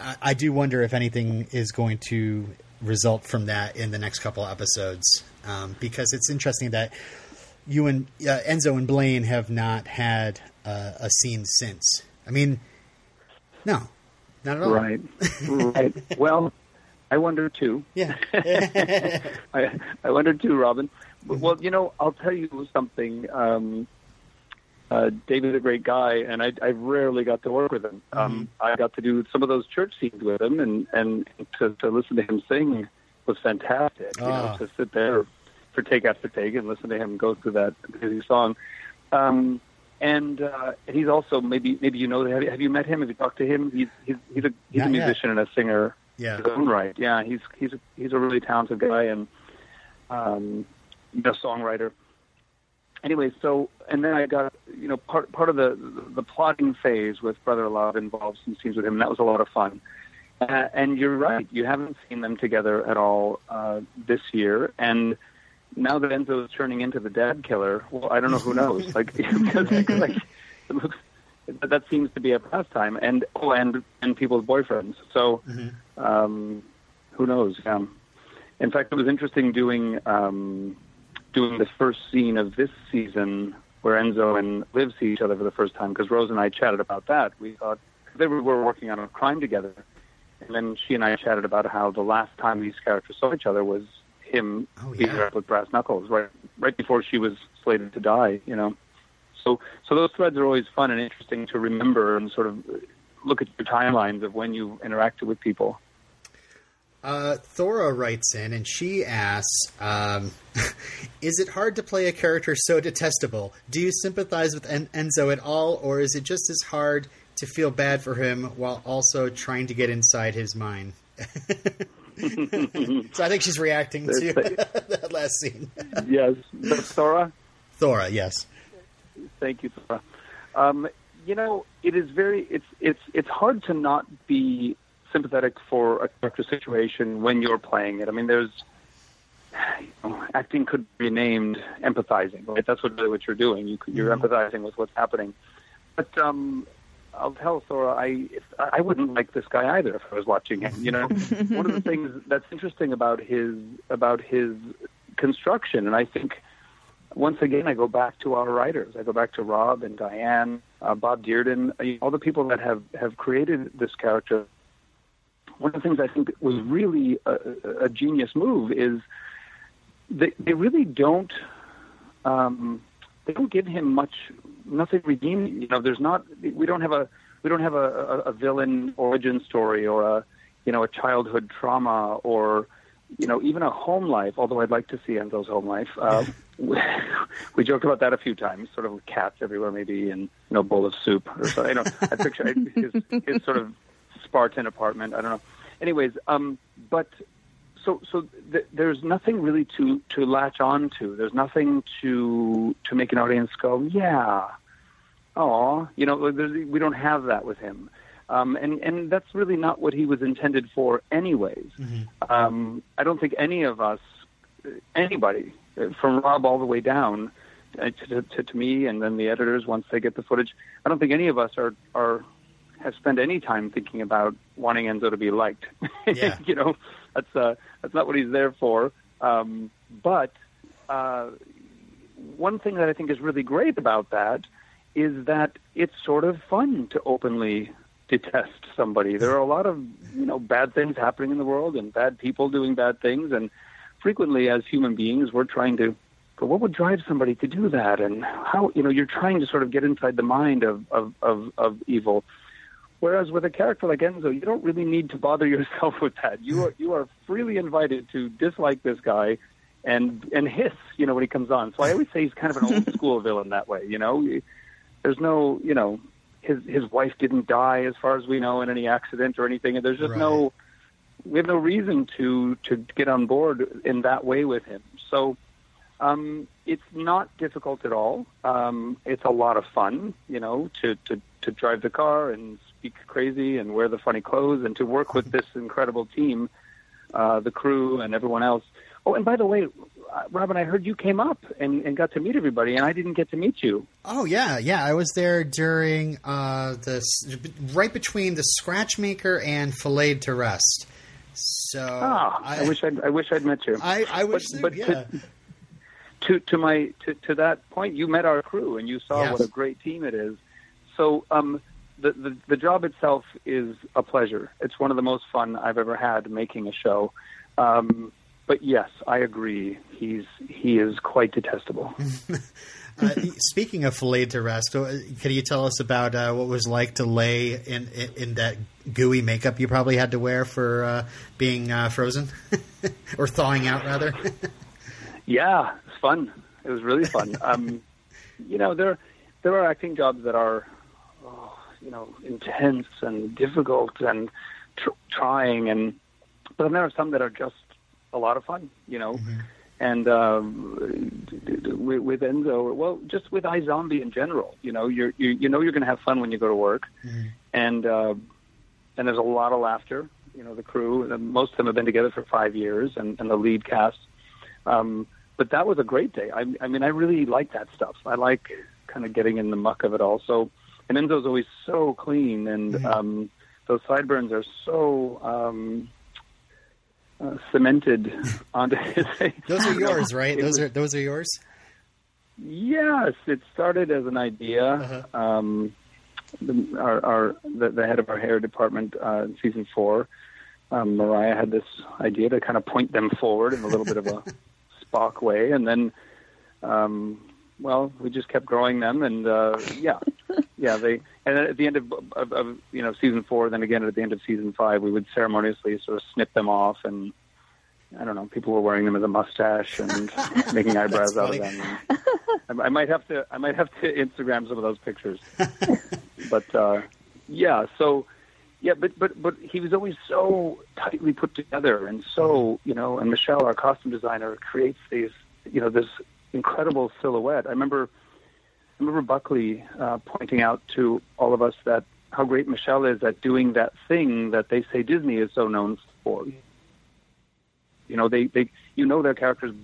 B: I, I do wonder if anything is going to result from that in the next couple episodes um, because it's interesting that you and uh, Enzo and Blaine have not had uh, a scene since. I mean, no, not at all.
C: right, right. [LAUGHS] Well, I wonder too.
B: Yeah. [LAUGHS]
C: I, I wonder too, Robin. Well, you know, I'll tell you something. Um, uh, David's a great guy, and I, I rarely got to work with him. Um, I got to do some of those church scenes with him, and and to, to listen to him sing was fantastic. You
B: Ah.
C: know, to sit there for take after take and listen to him go through that busy song. Um, and uh, he's also maybe maybe you know have you, have you met him? Have you talked to him? He's he's he's a he's
B: Not
C: a
B: yet.
C: musician and a singer
B: Yeah.
C: his own right. Yeah, he's he's a, he's a really talented guy and um, a songwriter. Anyway, so and then I got you know part part of the the plotting phase with Brother Love involved some scenes with him, and that was a lot of fun. Uh, and you're right, you haven't seen them together at all uh, this year, and now that Enzo is turning into the dad killer, well, I don't know who knows. [LAUGHS] Like, [LAUGHS] because, like it looks that seems to be a pastime, and oh, and and people's boyfriends. So um, who knows? Yeah. In fact, it was interesting doing um, doing the first scene of this season where Enzo and Liv see each other for the first time because Rose and I chatted about that. We thought they were, working on a crime together, and then she and I chatted about how the last time these characters saw each other was him
B: Oh,
C: beating
B: yeah.
C: her up with brass knuckles right right before she was slated to die. You know. So, so those threads are always fun and interesting to remember and sort of look at your timelines of when you interacted with people.
B: Uh, Thora writes in and she asks, um, [LAUGHS] "Is it hard to play a character so detestable? Do you sympathize with en- Enzo at all, or is it just as hard to feel bad for him while also trying to get inside his mind?" [LAUGHS] so I think she's reacting to [LAUGHS] that last scene.
C: yes, that's Thora.
B: Thora, yes.
C: Thank you, Thora. Um, you know, it is very it's it's it's hard to not be sympathetic for a character situation when you're playing it. I mean, there's you know, acting could be named empathizing, right? That's what really what you're doing. You, you're empathizing with what's happening. But um, I'll tell Thora I if, I wouldn't like this guy either if I was watching him. You know, [LAUGHS] one of the things that's interesting about his about his construction, and I think once again I go back to our writers. I go back to Rob and Diane, uh, Bob Dearden, all the people that have have created this character. One of the things I think was really a, a genius move is they they really don't um, they don't give him much nothing redeeming. You know, there's not we don't have a we don't have a, a, a villain origin story or a you know a childhood trauma or you know even a home life. Although I'd like to see Enzo's home life. Uh, we [LAUGHS] joked about that a few times, sort of cats everywhere, maybe, and you know, bowl of soup or so. You know, I picture his, his sort of Spartan apartment. I don't know. Anyways, um, but so so th- there's nothing really to to latch on to. There's nothing to to make an audience go, yeah, oh, you know, we don't have that with him. Um, and and that's really not what he was intended for, anyways. Um, I don't think any of us, anybody, from Rob all the way down uh, to, to, to me, and then the editors once they get the footage, I don't think any of us are are have spent any time thinking about wanting Enzo to be liked. [LAUGHS]
B: Yeah.
C: you know, that's uh, that's not what he's there for. Um, but uh, one thing that I think is really great about that is that it's sort of fun to openly detest somebody. There are a lot of you know bad things happening in the world and bad people doing bad things, and frequently as human beings we're trying to. But what would drive somebody to do that, and how you know you're trying to sort of get inside the mind of of of, of evil. Whereas with a character like Enzo, you don't really need to bother [LAUGHS] yourself with that. You are you are freely invited to dislike this guy and and hiss, you know, when he comes on. So I always say he's kind of an old [LAUGHS] school villain that way. You know, there's no, you know, his his wife didn't die as far as we know in any accident or anything. And there's just
B: Right.
C: no, we have no reason to to get on board in that way with him. So. Um, it's not difficult at all. Um, it's a lot of fun, you know, to, to, to drive the car and speak crazy and wear the funny clothes and to work with this incredible team, uh, the crew and everyone else. Oh, and by the way, Robin, I heard you came up and, and got to meet everybody, and I didn't get to meet you.
B: Oh yeah, yeah. I was there during uh, the right between the Scratch Maker and Filleted to Rest. So
C: Ah, I, wish I'd, I wish I'd met you.
B: I, I wish
C: But-
B: so,
C: but
B: yeah.
C: to- to to my to, to that point, you met our crew and you saw
B: Yes.
C: what a great team it is. So um, the, the the job itself is a pleasure. It's one of the most fun I've ever had making a show. Um, but yes, I agree. He's he is quite detestable. [LAUGHS]
B: Uh, speaking of Filleted to Rest, uh, can you tell us about uh, what it was like to lay in, in in that gooey makeup you probably had to wear for uh, being uh, frozen [LAUGHS] or thawing out rather? [LAUGHS]
C: Yeah, it's fun. It was really fun. um, you know, there there are acting jobs that are, oh, you know, intense and difficult and tr- trying, and but then there are some that are just a lot of fun. You know, and um, with, with Enzo, well, just with iZombie in general, you know, you're you, you know you're going to have fun when you go to work, and uh, and there's a lot of laughter. You know, the crew, and most of them have been together for five years, and, and the lead cast. Um, but that was a great day. I, I mean, I really like that stuff. I like kind of getting in the muck of it all. So, and Enzo's always so clean, and um, those sideburns are so um, uh, cemented [LAUGHS] onto his face.
B: Those are yours, right?
C: It
B: Those
C: was-
B: are those are yours.
C: Yes, it started as an idea.
B: Uh-huh.
C: Um, the, our, our the, the head of our hair department uh, in season four, um, Mariah had this idea to kind of point them forward in a little bit of a [LAUGHS] Spock way, and then, um, well, we just kept growing them, and uh, yeah, yeah, they. And then at the end of, of, of you know season four, then again at the end of season five, we would ceremoniously sort of snip them off and. I don't know. People were wearing them as a mustache and [LAUGHS] making eyebrows out of them. I, I might have to. I might have to Instagram some of those pictures. [LAUGHS] but uh, yeah, so yeah, but but but he was always so tightly put together and so you know. And Michelle, our costume designer, creates these you know this incredible silhouette. I remember. I remember Buckley uh, pointing out to all of us that how great Michelle is at doing that thing that they say Disney is so known for. You know, they, they you know their characters,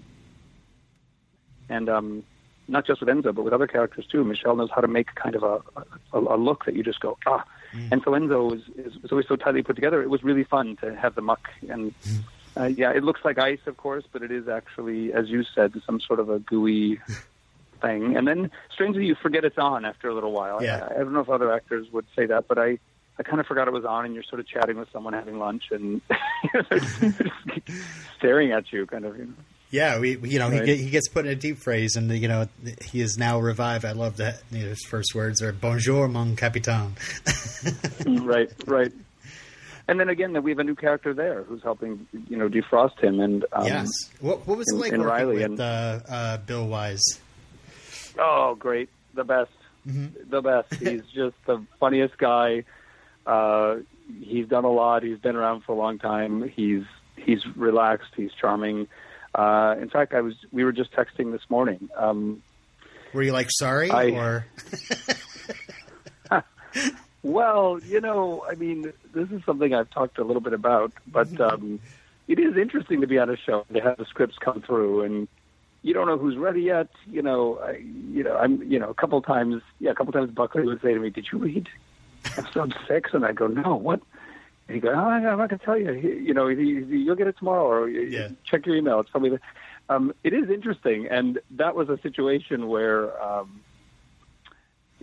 C: and um, not just with Enzo, but with other characters too. Michelle knows how to make kind of a a, a look that you just go ah. And so Enzo is, is was always so tightly put together. It was really fun to have the muck and. Uh, yeah, it looks like ice, of course, but it is actually, as you said, some sort of a gooey [LAUGHS] thing. And then, strangely, you forget it's on after a little while.
B: Yeah.
C: I, I don't know if other actors would say that, but I, I kind of forgot it was on, and you're sort of chatting with someone having lunch, and [LAUGHS] they're just staring at you, kind of. You know.
B: Yeah, we, you know he,
C: Right.
B: get, he gets put in a deep phrase, and you know he is now revived. I love that you know, his first words are "Bonjour, mon capitaine."
C: right, right. And then again, that we have a new character there who's helping, you know, defrost him. And um,
B: yes. What, what was it like working
C: Riley
B: with
C: and-
B: uh, uh, Bill Wise?
C: Oh, great. The best.
B: Mm-hmm.
C: The best. [LAUGHS] He's just the funniest guy. Uh, he's done a lot. He's been around for a long time. He's he's relaxed. He's charming. Uh, in fact, I was we were just texting this morning. Um,
B: Were you like sorry
C: I-
B: or [LAUGHS]
C: well, you know, I mean, this is something I've talked a little bit about, but um, it is interesting to be on a show to have the scripts come through and you don't know who's ready yet. You know, I, you know, I'm, you know, a couple times, yeah, a couple times Buckley would say to me, "Did you read episode [LAUGHS] six? And I go, "No, what?" And he goes, oh, "I'm not going to tell you. You know, he, he, you'll get it tomorrow, or
B: Yeah.
C: check your email. It's probably." The, um, it is interesting, and that was a situation where, um,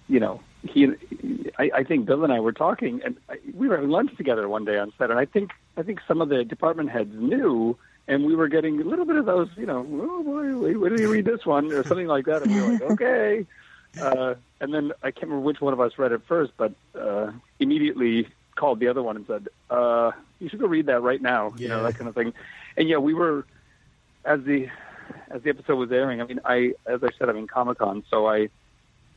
C: you know, he, I, I think Bill and I were talking, and I, we were having lunch together one day on set, and I think I think some of the department heads knew, and we were getting a little bit of those, you know, oh boy, wait, wait till you read this one or something like that, and we were like, okay. Uh, and then I can't remember which one of us read it first, but uh, immediately called the other one and said, uh, "You should go read that right now," you know, that kind of thing. And yeah, we were as the as the episode was airing. I mean, I as I said, I'm in Comic Con, so I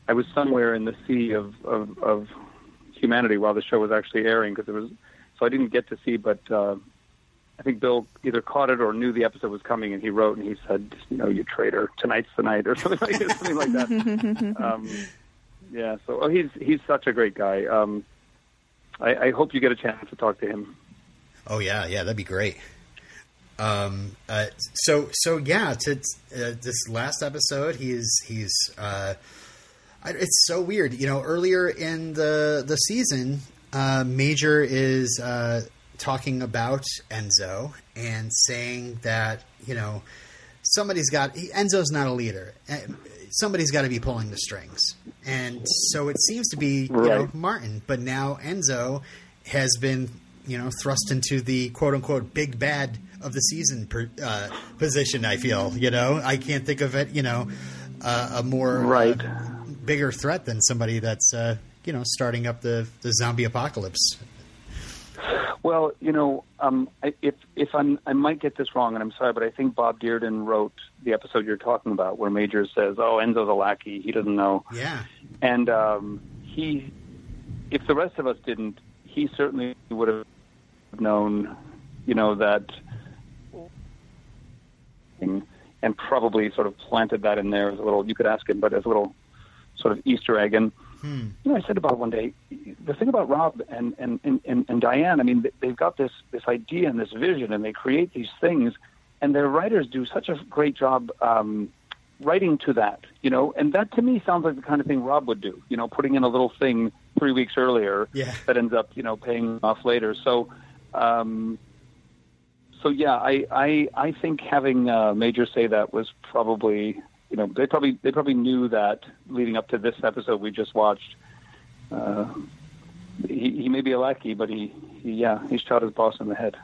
C: I was somewhere in the sea of, of, of humanity while the show was actually airing because it was so I didn't get to see, but uh, I think Bill either caught it or knew the episode was coming, and he wrote and he said, you know, you traitor, tonight's the night, or something [LAUGHS] like something like that. [LAUGHS] um, yeah, so oh, he's he's such a great guy. Um, I, I hope you get a chance to talk to him.
B: Oh yeah, yeah, that'd be great. Um, uh, so so yeah, to uh, this last episode, he's he's uh, it's so weird. You know, earlier in the the season, uh, Major is uh, talking about Enzo and saying that you know somebody's got Enzo's not a leader. Uh, Somebody's got to be pulling the strings, and so it seems to be you know Martin. But now Enzo has been you know thrust into the quote unquote big bad of the season per, uh, position. I feel you know I can't think of it you know uh, a more
C: Right.
B: uh, bigger threat than somebody that's uh, you know starting up the the zombie apocalypse.
C: Well, you know, um, if if I'm, I might get this wrong, and I'm sorry, but I think Bob Dearden wrote the episode you're talking about, where Major says, "Oh, Enzo's a lackey; he doesn't know."
B: Yeah,
C: And um, he, if the rest of us didn't, he certainly would have known, you know, that, and probably sort of planted that in there as a little. You could ask him, but as a little sort of Easter egg. And
B: Hmm.
C: you know, I said about one day, the thing about Rob and and and, and, Diane, I mean, they- they've got this this idea and this vision, and they create these things, and their writers do such a great job. Um, writing to that, you know, and that to me sounds like the kind of thing Rob would do, you know, putting in a little thing three weeks earlier
B: Yeah.
C: that ends up, you know, paying off later. So, um, so yeah, I, I, I think having uh, Major say that was probably, you know, they probably, they probably knew that leading up to this episode we just watched. Uh, he, he may be a lackey, but he, he, yeah, he's shot his boss in the head.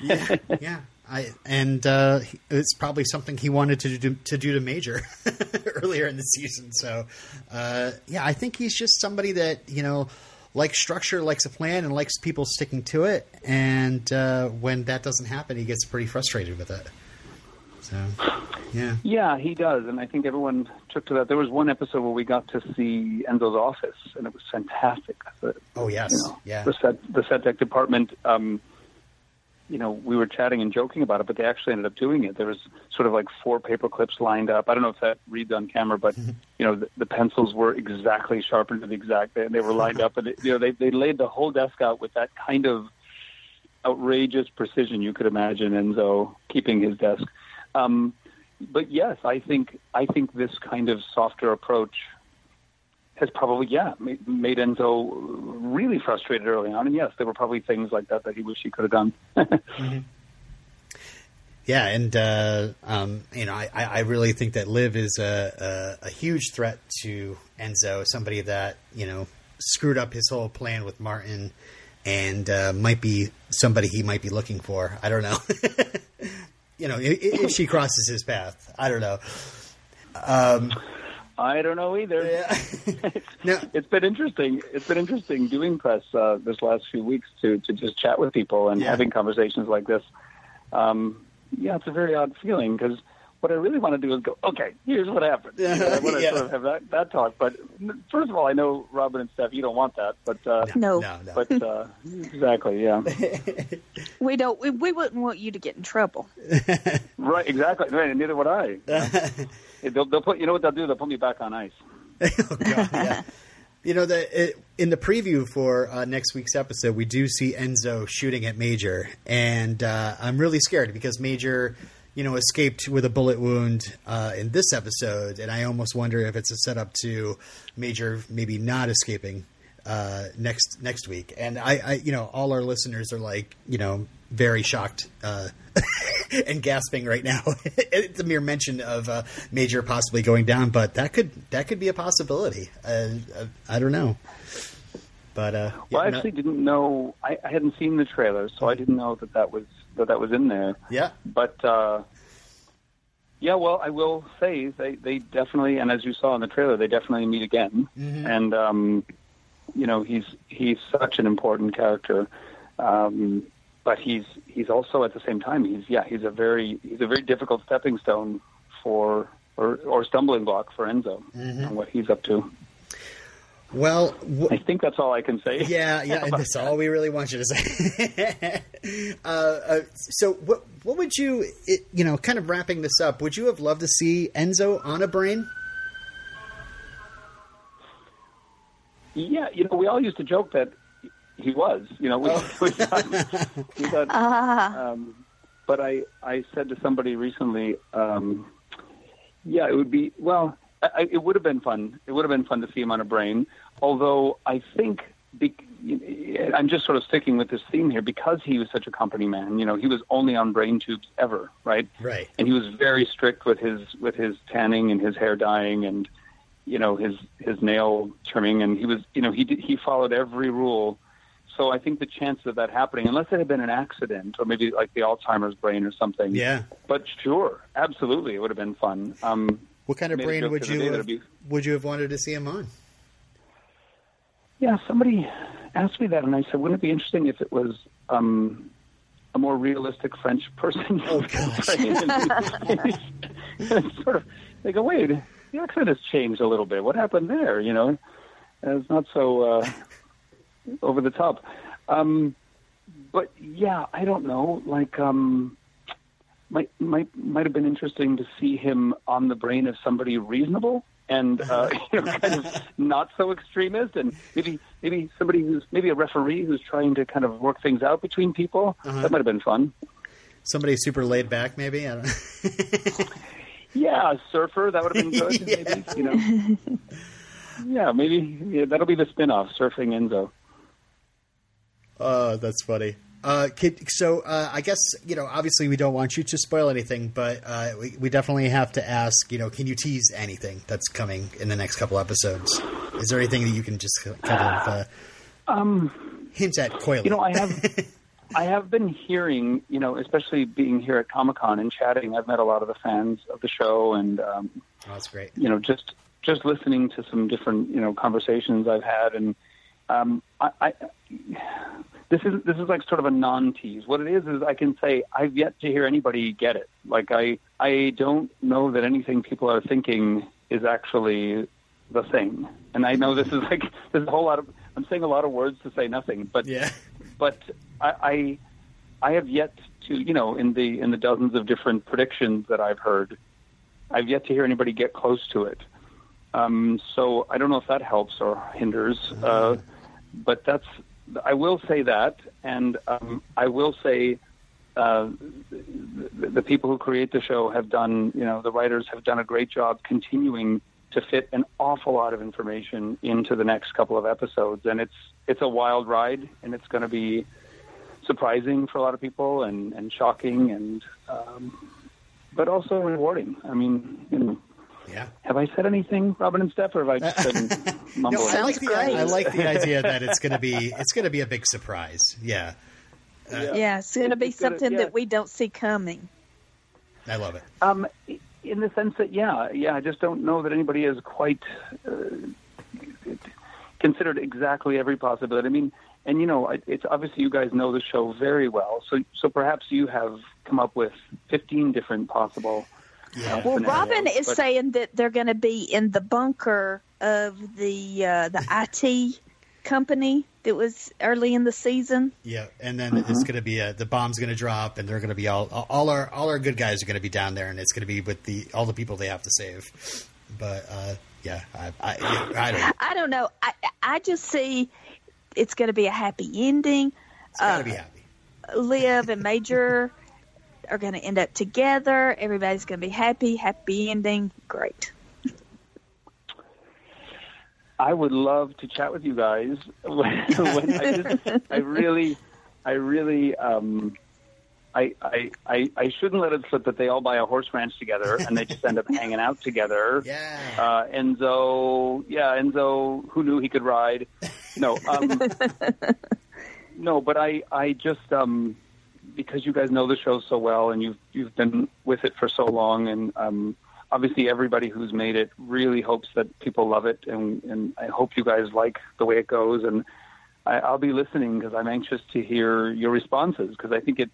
B: yeah, yeah. I and uh, it's probably something he wanted to do to do to Major [LAUGHS] earlier in the season. So, uh, yeah, I think he's just somebody that you know likes structure, likes a plan, and likes people sticking to it. And uh, when that doesn't happen, he gets pretty frustrated with it. So, yeah,
C: Yeah, he does, and I think everyone took to that. There was one episode where we got to see Enzo's office, and it was fantastic. The,
B: oh yes,
C: you know,
B: yeah,
C: the set the set deck department. Um, you know, we were chatting and joking about it, but they actually ended up doing it. There was sort of like four paper clips lined up. I don't know if that reads on camera, but you know, the, the pencils were exactly sharpened to the exact, and they were lined up, and it, you know, they they laid the whole desk out with that kind of outrageous precision you could imagine Enzo keeping his desk. Um, but yes, I think I think this kind of softer approach has probably yeah made, Enzo really frustrated early on. And yes, there were probably things like that that he wished he could have done. [LAUGHS]
B: Yeah, and uh, um, you know, I, I really think that Liv is a, a, a huge threat to Enzo, somebody that you know screwed up his whole plan with Martin, and uh, might be somebody he might be looking for. I don't know. [LAUGHS] you know, if, if she crosses his path, I don't know. Um,
C: I don't know either.
B: yeah. [LAUGHS] no,
C: It's been interesting. It's been interesting doing press uh, this last few weeks to to just chat with people and
B: Yeah.
C: having conversations like this. Um, yeah, it's a very odd feeling because what I really want to do is go, okay, here's what happened. [LAUGHS] You know, I want to
B: Yeah.
C: sort of have that, that talk. But first of all, I know Robin and Steph, you don't want that. But uh,
D: No.
B: no, no.
C: but uh, exactly, yeah, [LAUGHS]
D: We don't. We, we wouldn't want you to get in trouble. [LAUGHS]
C: right, exactly. Right, and neither would I. they'll, they'll put, you know what they'll do? They'll put me back on ice.
B: oh, God, yeah. You know, the it, in the preview for uh, next week's episode, we do see Enzo shooting at Major, and uh, I'm really scared because Major, you know, escaped with a bullet wound uh, in this episode, and I almost wonder if it's a setup to Major maybe not escaping uh, next next week. And I, I, you know, all our listeners are like, you know, very shocked uh, [LAUGHS] and gasping right now. [LAUGHS] it's a mere mention of uh, Major possibly going down, but that could that could be a possibility. Uh, uh, I don't know, but uh, yeah,
C: Well, I actually didn't know. I, I hadn't seen the trailer, so I didn't know that that was that that was in there.
B: yeah,
C: But uh, yeah, well, I will say they they definitely, and as you saw in the trailer, they definitely meet again. And um, you know, he's he's such an important character. Um, but he's he's also at the same time he's yeah he's a very he's a very difficult stepping stone for or, or stumbling block for Enzo and what he's up to.
B: Well. W-
C: I think that's all I can say.
B: Yeah, yeah, and [LAUGHS] that's all we really want you to say. [LAUGHS] uh, uh, so, what what would you, it, you know, kind of wrapping this up? Would you have loved to see Enzo on a brain?
C: Yeah, you know, we all used to joke that he was. You know, we, [LAUGHS] we thought, we thought um, but I, I said to somebody recently, um, yeah, it would be well. I, it would have been fun. It would have been fun to see him on a brain. Although I think be, I'm just sort of sticking with this theme here because he was such a company man. You know, he was only on brain tubes ever, right?
B: Right.
C: and he was very strict with his with his tanning and his hair dyeing and you know his his nail trimming and he was you know he did, he followed every rule so i think the chances of that happening unless it had been an accident or maybe like the alzheimer's brain or something
B: Yeah.
C: but sure absolutely it would have been fun um
B: What kind of
C: Made
B: brain would you have,
C: it'd be-
B: would you have wanted to see him on?
C: Yeah, somebody asked me that, and I said, "Wouldn't it be interesting if it was um, a more realistic French person?"
B: Oh, gosh. [LAUGHS]
C: and sort of they go, "Wait, the accent has changed a little bit. What happened there?" You know, And it's not so uh, over the top. Um, but yeah, I don't know. Like, um, might might might have been interesting to see him on the brain of somebody reasonable and uh, [LAUGHS] you know, kind of not so extremist, and maybe maybe somebody who's maybe a referee who's trying to kind of work things out between people.
B: Uh-huh.
C: That might have been fun.
B: Somebody super laid back, maybe. I don't. [LAUGHS]
C: Yeah, a surfer that would have been good. [LAUGHS]
B: Yeah.
C: Maybe you know. Yeah, maybe yeah, that'll be the spin-off, surfing Enzo.
B: Oh, that's funny. Uh, kid, so uh, I guess you know. Obviously, we don't want you to spoil anything, but uh, we, we definitely have to ask. You know, can you tease anything that's coming in the next couple episodes? Is there anything that you can just kind of uh,
C: Um,
B: hint at coyly?
C: You know, I have [LAUGHS] I have been hearing, you know, especially being here at Comic Con and chatting. I've met a lot of the fans of the show, and um,
B: oh, that's great.
C: you know, just just listening to some different, you know, conversations I've had, and um, I, I this is this is like sort of a non-tease. What it is is I can say I've yet to hear anybody get it. Like I I don't know that anything people are thinking is actually the thing. And I know this is like [LAUGHS] there's a whole lot of I'm saying a lot of words to say nothing, but
B: Yeah. [LAUGHS]
C: but I, I I have yet to you know in the in the dozens of different predictions that I've heard, I've yet to hear anybody get close to it. Um, so I don't know if that helps or hinders, uh, but that's I will say that, and um, I will say uh, the, the people who create the show have done, you know, the writers have done a great job continuing to fit an awful lot of information into the next couple of episodes, and it's it's a wild ride, and it's going to be surprising for a lot of people and and shocking and um, but also rewarding. I mean, you know,
B: Yeah.
C: have I said anything, Robin and Steph, or have I just been mumbling? [LAUGHS]
B: No, I like the
D: great.
B: I like the idea that it's going to be it's going to be a big surprise. Yeah,
D: Yeah, it's going to be
C: It's gonna-
D: something
C: yeah.
D: that we don't see coming.
B: I love it.
C: Um, in the sense that, yeah, yeah, I just don't know that anybody has quite uh, considered exactly every possibility. I mean, and you know, it's obviously you guys know the show very well, so so perhaps you have come up with fifteen different possible.
B: Yeah.
D: Well, Robin is
C: but-
D: saying that they're going to be in the bunker of the uh, the IT company that was early in the season.
B: Yeah, and then it's going to be a, the bomb's going to drop, and they're going to be all all our all our good guys are going to be down there, and it's going to be with the all the people they have to save. But uh, yeah, I I, yeah, I don't.
D: I don't know. I I just see it's going to be a happy ending.
B: It's got to
D: Uh,
B: be happy.
D: Liv and Major [LAUGHS] are going to end up together. Everybody's going to be happy. Happy ending. Great.
C: I would love to chat with you guys. When, [LAUGHS] when I, just, I really, I really, um, I, I, I, I shouldn't let it slip that they all buy a horse ranch together and they just end up hanging out together. [LAUGHS]
B: Yeah.
C: Uh, Enzo, yeah, Enzo, who knew he could ride? No, um, [LAUGHS] no, but I, I just, um, because you guys know the show so well and you've you've been with it for so long, and um, obviously everybody who's made it really hopes that people love it, and and I hope you guys like the way it goes, and I, I'll be listening because I'm anxious to hear your responses because I think it.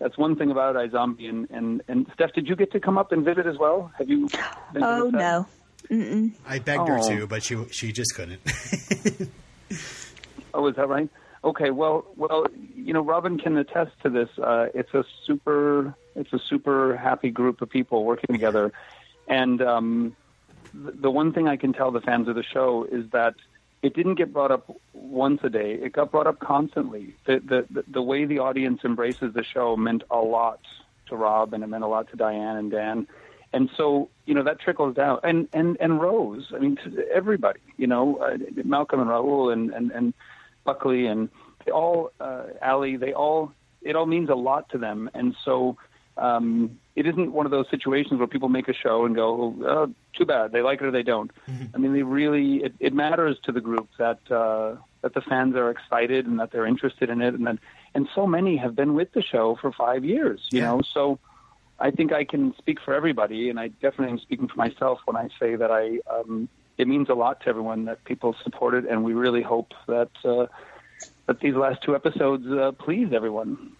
C: That's one thing about iZombie, and, and and Steph, did you get to come up and visit as well? Have you? been
D: Oh
C: the
D: no. Mm-mm.
B: I begged her
C: Oh.
B: to, but she she just couldn't. [LAUGHS]
C: Oh, is that right? Okay. Well, well, you know, Robin can attest to this. Uh, it's a super, it's a super happy group of people working together, and um, the, one thing I can tell the fans of the show is that it didn't get brought up once a day. It got brought up constantly. The the the, way the audience embraces the show meant a lot to Rob, and it meant a lot to Diane and Dan. And so, you know, that trickles down, and and and Rose. I mean, everybody. You know, uh, Malcolm and Rahul and and and Buckley and they all uh, Ali. They all it all means a lot to them, and so um, it isn't one of those situations where people make a show and go, oh, "Too bad, they like it or they don't." I mean, they really it, it matters to the group that uh, that the fans are excited and that they're interested in it, and that and so many have been with the show for five years. You
B: Yeah.
C: know, so. I think I can speak for everybody, and I definitely am speaking for myself when I say that I um, it means a lot to everyone that people support it, and we really hope that uh, that these last two episodes uh, please everyone.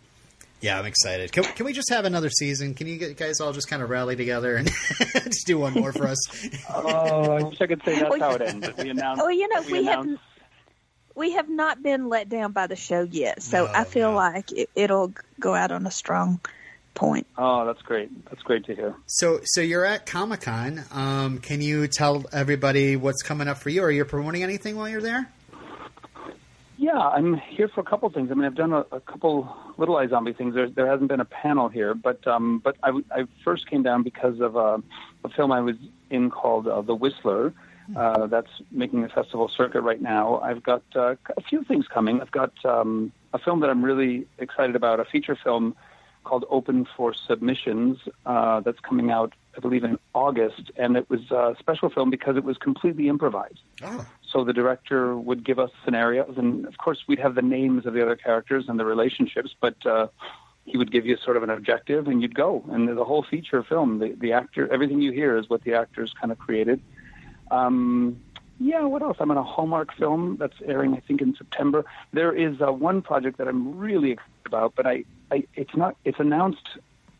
B: yeah, I'm excited. Can, can we just have another season? Can you guys all just kind of rally together and [LAUGHS] just do one more for us?
C: Oh, I wish I could say that's
D: Well,
C: how it ends. We announced.
D: Oh, you know, we have
C: announced-
D: we have not been let down by the show yet, so
B: No,
D: I feel
B: no.
D: like it, it'll go out on a strong point.
C: Oh, that's great. That's great to hear.
B: So, so you're at Comic Con. Um, can you tell everybody what's coming up for you? Are you promoting anything while you're there?
C: Yeah, I'm here for a couple things. I mean, I've done a, a couple little iZombie things. There, there hasn't been a panel here, but um, but I, I first came down because of a, a film I was in called uh, The Whistler. Uh, that's making the festival circuit right now. I've got uh, a few things coming. I've got um, a film that I'm really excited about, a feature film called Open for Submissions uh, that's coming out, I believe, in August. And it was a special film because it was completely improvised.
B: Oh,
C: So the director would give us scenarios, and of course we'd have the names of the other characters and the relationships, but uh, he would give you sort of an objective, and you'd go. And the whole feature film, the, the actor, everything you hear is what the actors kind of created. Um, yeah, what else? I'm on a Hallmark film that's airing, I think, in September. There is uh, one project that I'm really excited about, but I, I it's not. It's announced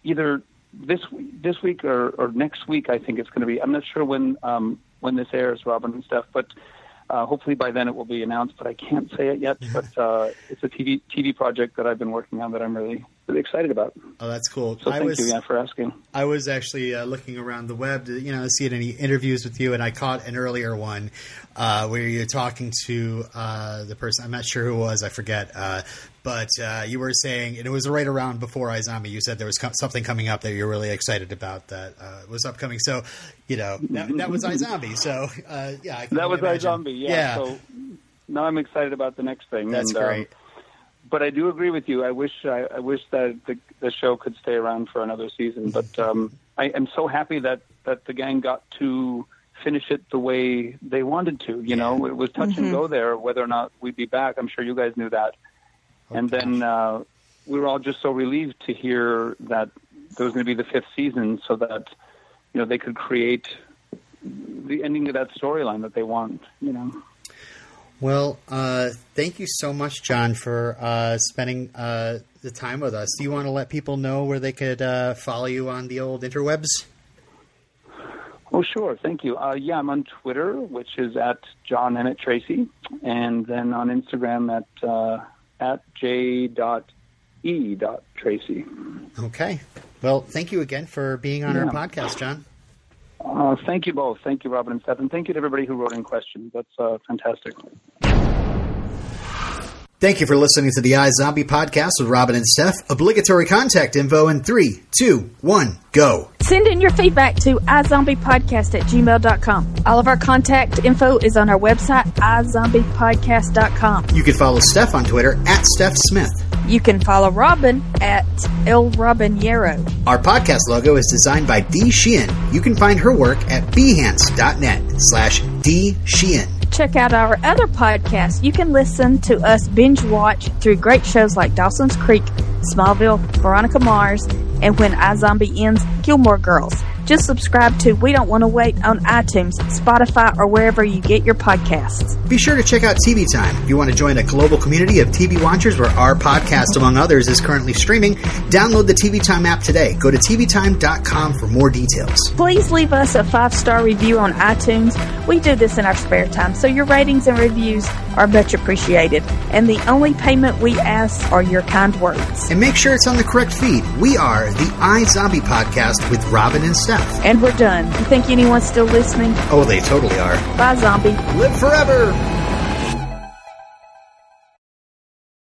C: either this week, this week or, or next week. I think it's going to be. I'm not sure when um, when this airs, Robin and Steph, but uh, hopefully by then it will be announced. But I can't say it yet. But uh, it's a TV TV project that I've been working on that I'm really really excited about.
B: oh, that's cool.
C: So
B: I
C: thank
B: was
C: you, yeah, for asking.
B: I was actually uh, looking around the web to you know see any interviews with you, and I caught an earlier one uh, where you're talking to uh, the person. I'm not sure who it was. I forget. But uh, you were saying, and it was right around before iZombie. You said there was co- something coming up that you're really excited about that uh, was upcoming. So, you know, that, that was iZombie. So, uh, yeah, I can
C: That was
B: imagine.
C: iZombie, yeah. So now I'm excited about the next thing.
B: that's
C: and, um,
B: great.
C: but I do agree with you. I wish I, I wish that the, the show could stay around for another season. But um, I am so happy that that the gang got to finish it the way they wanted to. You know, it was touch and go there whether or not we'd be back. I'm sure you guys knew that. And then uh, we were all just so relieved to hear that there was going to be the fifth season, so that you know they could create the ending of that storyline that they want. You know.
B: Well, uh, thank you so much, John, for uh, spending uh, the time with us. Do you want to let people know where they could uh, follow you on the old interwebs?
C: Oh, sure. Thank you. Uh, yeah, I'm on Twitter, which is at John Emmet Tracy, and then on Instagram at uh, at j dot e dot Tracy.
B: Okay. Well, thank you again for being on our podcast, John.
C: Uh, thank you both. Thank you, Robin and Steph, and thank you to everybody who wrote in questions. That's uh, fantastic.
B: Thank you for listening to the iZombie podcast with Robin and Steph. Obligatory contact info in three, two, one, go.
D: Send in your feedback to iZombiePodcast at gmail.com. All of our contact info is on our website, iZombiePodcast.com.
B: You can follow Steph on Twitter at Steph Smith.
D: You can follow Robin at El Robinero.
B: Our podcast logo is designed by Dee Sheehan. You can find her work at behance.net slash D Sheehan.
D: Check out our other podcasts. You can listen to us binge watch through great shows like Dawson's Creek, Smallville, Veronica Mars, and When iZombie Ends, Gilmore Girls. Just subscribe to We Don't Want to Wait on iTunes, Spotify, or wherever you get your podcasts.
B: Be sure to check out TV Time. If you want to join a global community of TV watchers where our podcast, among others, is currently streaming, download the TV Time app today. Go to tvtime.com for more details.
D: Please leave us a five star review on iTunes. We do this in our spare time, so your ratings and reviews are much appreciated. And the only payment we ask are your kind words.
B: And make sure it's on the correct feed. We are the iZombie podcast with Robin and Steph.
D: And we're done. You think anyone's still listening?
B: Oh, they totally are.
D: Bye, zombie.
B: Live forever!